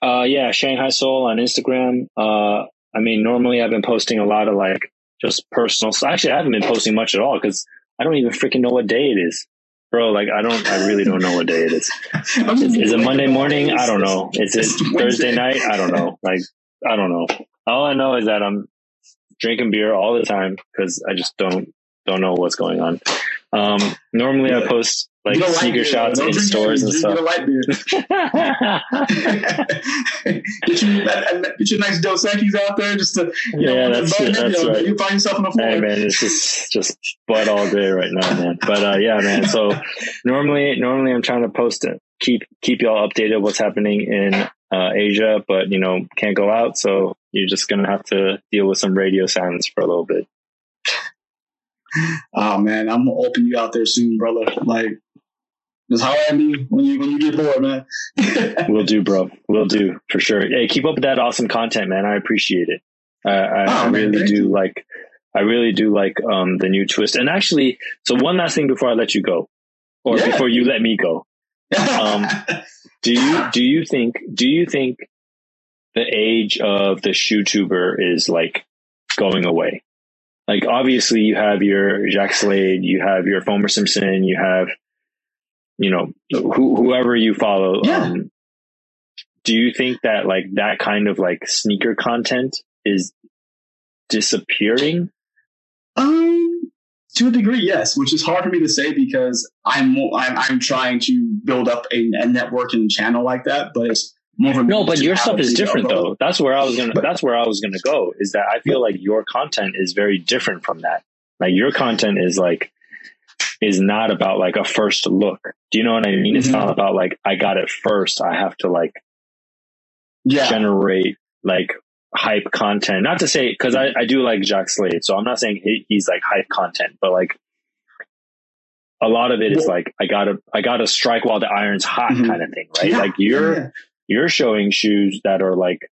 D: Uh, yeah, Shanghai Sole on Instagram. Uh, I mean, normally I've been posting a lot of like just personal stuff. Actually, I haven't been posting much at all because I don't even freaking know what day it is. Bro, like I don't, I really don't know what day it is. Is, is it Monday morning? I don't know. Is it Thursday night? I don't know. Like, I don't know. All I know is that I'm drinking beer all the time because I just don't don't know what's going on. Um, normally I post like sneaker shots in stores
C: beer.
D: and stuff.
C: your light beer. get you get your nice Dos Equis out there just to you
D: Yeah,
C: know,
D: that's it. That's
C: you
D: right.
C: You find yourself the floor.
D: Hey man, it's just just butt all day right now, man. But uh, yeah, man. So normally, normally I'm trying to post it, keep keep y'all updated what's happening in uh, Asia, but you know can't go out, so you're just gonna have to deal with some radio silence for a little bit.
C: Oh man, I'm gonna open you out there soon, brother. Like, just holler at me when you when you get bored, man.
D: We'll do, bro. We'll do for sure. Hey, keep up with that awesome content, man. I appreciate it. I, I,
C: Oh,
D: I really
C: thank
D: do
C: you.
D: like. I really do like um, the new twist. And actually, so one last thing before I let you go, or
C: Yeah.
D: before you let me go, Um, do you do you think do you think the age of the shoe tuber is like going away? Like obviously you have your Jacques Slade, you have your Foamer Simpson, you have you know who, whoever you follow.
C: Yeah.
D: Um, do you think that like that kind of like sneaker content is disappearing?
C: Um, to a degree, yes, which is hard for me to say because I'm I'm, I'm trying to build up a, a network and channel like that, but it's more of a
D: No, but your stuff is different though. That's where I was gonna.
C: But-
D: that's where I was gonna go. Is that I feel like your content is very different from that. Like your content is like is not about like a first look. Do you know what I mean? It's
C: Mhm.
D: not about like I got it first. I have to like
C: Yeah,
D: generate like hype content. Not to say because I, I do like Jacques Slade, so I'm not saying he, he's like hype content, but like a lot of it is like I gotta I gotta strike while the iron's hot
C: Mhm.
D: kind of thing, right?
C: Yeah,
D: Like you're
C: yeah,
D: you're showing shoes that are like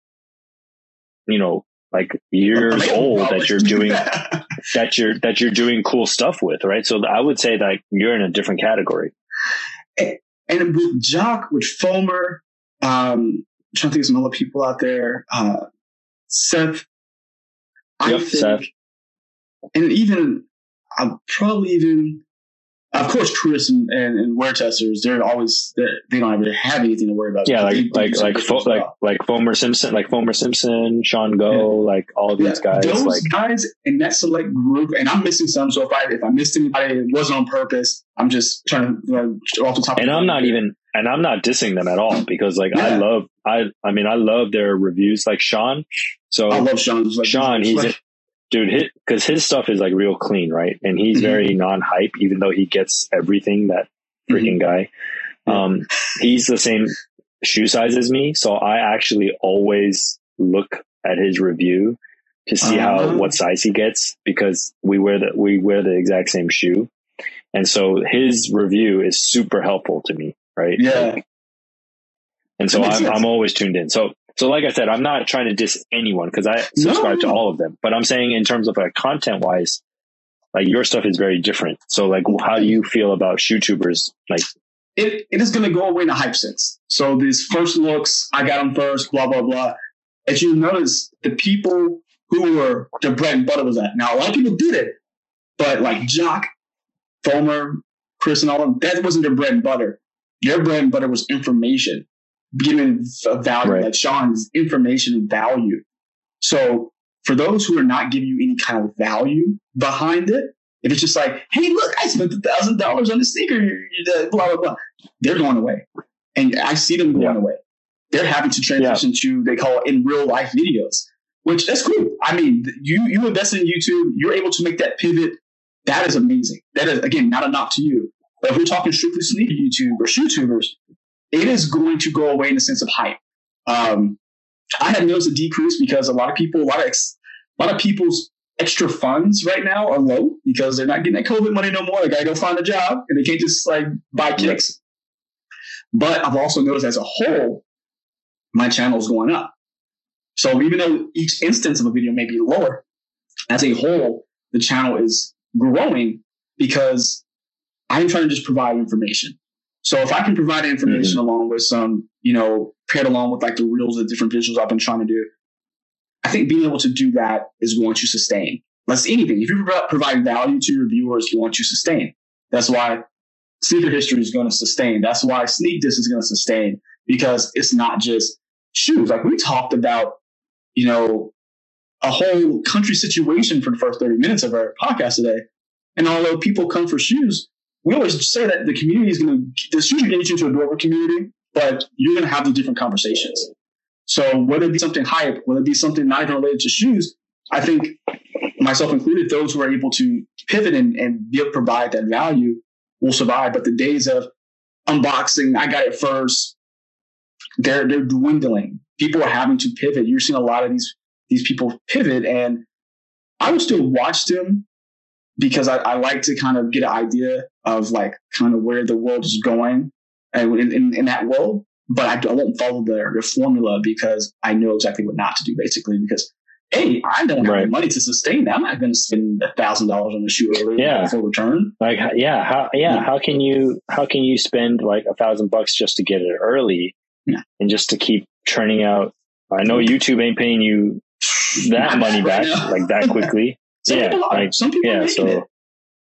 D: you know like years old that you're doing that you're that you're doing cool stuff with right so i would say that you're in a different category
C: and with Jock, with Foamer, um, I'm trying to think of some other people out there. Uh, Seth, I
D: Yep,
C: think,
D: Seth.
C: and even I'll probably even, of course, Chris and and, and WearTesters. They're always they're, they don't really have anything to worry about.
D: yeah like
C: they
D: like
C: do
D: like Fo- like like Foamer Simpson like Foamer Simpson sean go like all these guys
C: those
D: like
C: guys in that select group, and I'm missing some. So if I if I missed anybody, it wasn't on purpose. I'm just trying to you know, off the top.
D: and
C: my
D: i'm not even and i'm not dissing them at all because like i love i i mean i love their reviews like sean so
C: I love Sean. Like,
D: Sean, he's
C: like,
D: dude, his because his stuff is like real clean, right? And he's
C: Mhm.
D: very non-hype, even though he gets everything. That freaking guy.
C: Mm-hmm. Yeah.
D: Um, he's the same shoe size as me, so I actually always look at his review to see how
C: Uh-huh.
D: what size he gets because we wear the we wear the exact same shoe, and so his review is super helpful to me, right?
C: yeah.
D: Like, and so I'm,
C: sense.
D: I'm always tuned in. So, so like I said, I'm not trying to diss anyone because I subscribe to all of them, but I'm saying in terms of like content wise, like your stuff is very different. So like, how do you feel about shoe tubers? Like,
C: it, it is going to go away in a hype sense. So these first looks, I got them first, blah, blah, blah. As you notice, the people who were the bread and butter was that. Now, a lot of people did it, but like Jock, Foamer, Chris, and all of them, that wasn't their bread and butter. Their bread and butter was information, giving a value.
D: Right.
C: Like Sean's information and value. So for those who are not giving you any kind of value behind it, if it's just like, hey, look, I spent a thousand dollars on the sneaker, blah blah blah, they're going away, and I see them going
D: Yeah.
C: away. They're having to transition to they call it in real life videos, which that's cool. I mean, you you invest in YouTube, you're able to make that pivot. That is amazing. That is again not a knock to you, but if we're talking strictly sneaker YouTube or shoe tubers, it is going to go away in the sense of hype. Um, I have noticed a decrease because a lot of people, a lot of ex, a lot of people's extra funds right now are low because they're not getting that COVID money no more. They gotta go find a job and they can't just like buy kicks. But I've also noticed as a whole, my channel is going up. So even though each instance of a video may be lower, as a whole, the channel is growing because I'm trying to just provide information. So if I can provide information mm-hmm. along with some, you know, paired along with like the reels, the different visuals I've been trying to do, I think being able to do that is going to sustain. Let's anything. If you provide value to your viewers, you want to sustain. That's why sneaker history is going to sustain. That's why sneak this is going to sustain because it's not just shoes. Like we talked about, you know, a whole country situation for the first 30 minutes of our podcast today. And although people come for shoes, we always say that the community is going to, the shoes are getting you into a doorway community, but you're going to have the different conversations. So whether it be something hype, whether it be something not even related to shoes, I think myself included, those who are able to pivot and, and to provide that value will survive. But the days of unboxing, I got it first, they're they're dwindling. People are having to pivot. You're seeing a lot of these these people pivot, and I will still watch them because I, I like to kind of get an idea of like kind of where the world is going and in, in, in that world. But I, I won't follow their, their formula because I know exactly what not to do, basically. Because hey, I don't have
D: Right.
C: the money to sustain that. I'm not going to spend a thousand dollars on a shoe early
D: Yeah.
C: for return.
D: Like, yeah, how, yeah,
C: Yeah.
D: how can you, how can you spend like a thousand bucks just to get it early
C: Yeah.
D: and just to keep churning out? I know YouTube ain't paying you that money back like that quickly.
C: Some
D: yeah,
C: people are.
D: like,
C: some people
D: yeah, so-
C: it.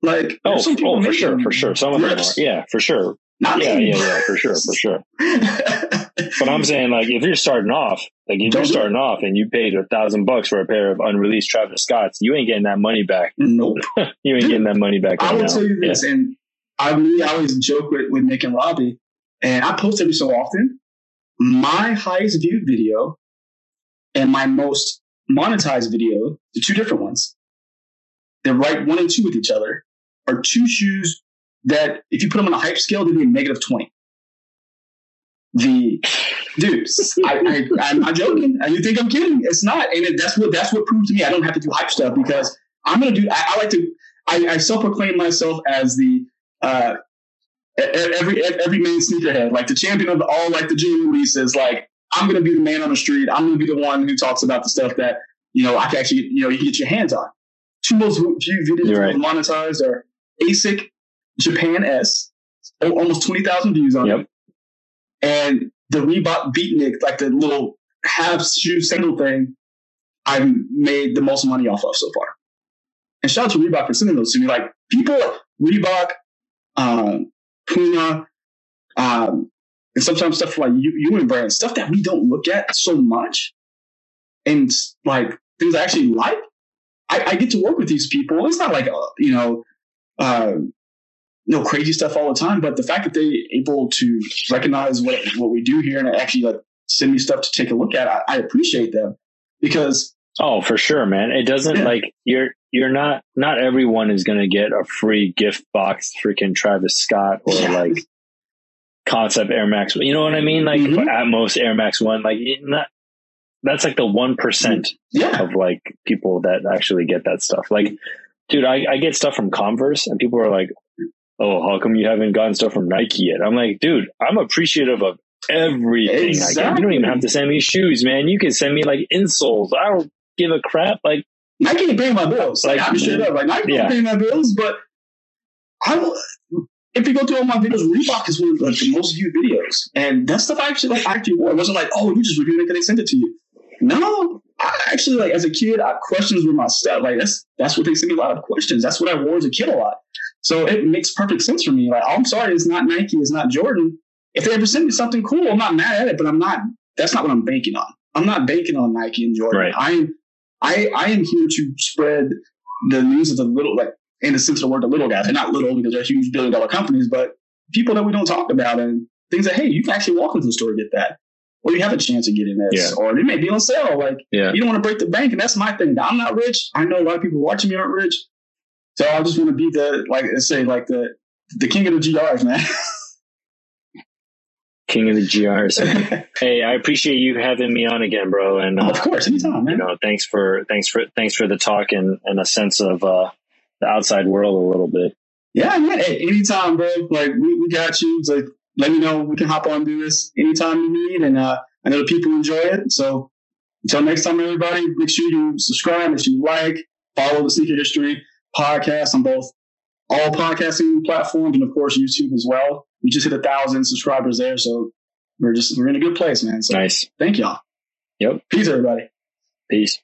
C: Like
D: Oh,
C: some people
D: oh, for sure, for sure. Some of them are. Yeah, for sure.
C: Not
D: Yeah,
C: me.
D: yeah, yeah, for sure, for sure. But I'm saying, like, if you're starting off, like, if
C: Don't
D: you're starting off and you paid a thousand bucks for a pair of unreleased Travis Scotts, you ain't getting that money back.
C: nope.
D: You ain't getting that money back.
C: I
D: right
C: will
D: now.
C: tell you
D: Yeah.
C: this, and I really I always joke with, with Nick and Robbie, and I post every so often. My highest viewed video and my most monetized video, the two different ones, they're right one and two with each other, are two shoes that if you put them on a hype scale, they'd be a negative 20. The dude, I, I, I'm not joking. And you think I'm kidding? It's not, and it, that's what that's what proved to me. I don't have to do hype stuff because I'm gonna do. I, I like to. I, I self-proclaim myself as the uh, every every main sneakerhead, like the champion of all like the gym releases. Like I'm gonna be the man on the street. I'm gonna be the one who talks about the stuff that you know I can actually you know you can get your hands on. Two most viewed videos
D: right.
C: monetized are ASICS Japan S, al- almost twenty thousand views on
D: Yep.
C: it, and the Reebok Beatnik, like the little half shoe single thing. I've made the most money off of so far. And shout out to Reebok for sending those to me. Like people, Reebok, um, Puma, um, and sometimes stuff like U- Ewing brand, stuff that we don't look at so much, and like things I actually like. I, I get to work with these people. It's not like uh, you know, uh, no crazy stuff all the time, but the fact that they able to recognize what what we do here and actually like send me stuff to take a look at, I, I appreciate them because
D: Oh, for sure, man. It doesn't
C: Yeah.
D: like you're you're not not everyone is gonna get a free gift box, freaking Travis Scott or like concept Air Max. You know what I mean? Like
C: Mhm.
D: at most Air Max One, like not. That's like the one percent
C: yeah,
D: of like people that actually get that stuff. Like, dude, I, I get stuff from Converse, and people are like, "Oh, how come you haven't gotten stuff from Nike yet?" I'm like, dude, I'm appreciative of everything I get. You don't even have to send me shoes, man. You can send me like insoles. I don't give a crap. Like,
C: Nike ain't paying my bills. Like
D: Like,
C: I'm straight up, like Nike
D: yeah.
C: don't pay my bills, but I will. If you go through all my videos, Reebok is one of like, the most viewed videos, and that stuff I actually like. I actually wore. It wasn't like, oh, you just reviewed it because they sent it to you. No, I actually like as a kid, I, questions were my stuff. Like that's that's what they sent me a lot of questions. That's what I wore as a kid a lot. So it makes perfect sense for me. Like, I'm sorry, it's not Nike, it's not Jordan. If they ever send me something cool, I'm not mad at it, but I'm not. That's not what I'm banking on. I'm not banking on Nike and Jordan.
D: Right.
C: I'm I I am here to spread the news of the little like in the sense of the word the little guys. They're not little because they're huge billion dollar companies, but people that we don't talk about and things that hey, you can actually walk into the store and get that. Or you have a chance of getting this.
D: Yeah.
C: Or it may be on sale. Like
D: yeah,
C: you don't want to break the bank, and that's my thing. I'm not rich. I know a lot of people watching me aren't rich. So I just want to be the like I say, like the the king of the GRs, man.
D: king of the GRs. hey, I appreciate you having me on again, bro. And uh,
C: of course, anytime, man.
D: you know, thanks for thanks for thanks for the talk and, and a sense of uh, the outside world a little bit.
C: Yeah, man. Hey, anytime, bro. Like we, we got you. It's like let me know. We can hop on and do this anytime you need. And uh, I know the people enjoy it. So until next time, everybody, make sure you subscribe, make sure you like, follow the Sneaker History podcast on both all podcasting platforms and of course YouTube as well. We just hit a thousand subscribers there, so we're just we're in a good place, man. So
D: Nice.
C: thank y'all.
D: Yep.
C: Peace, everybody.
D: Peace.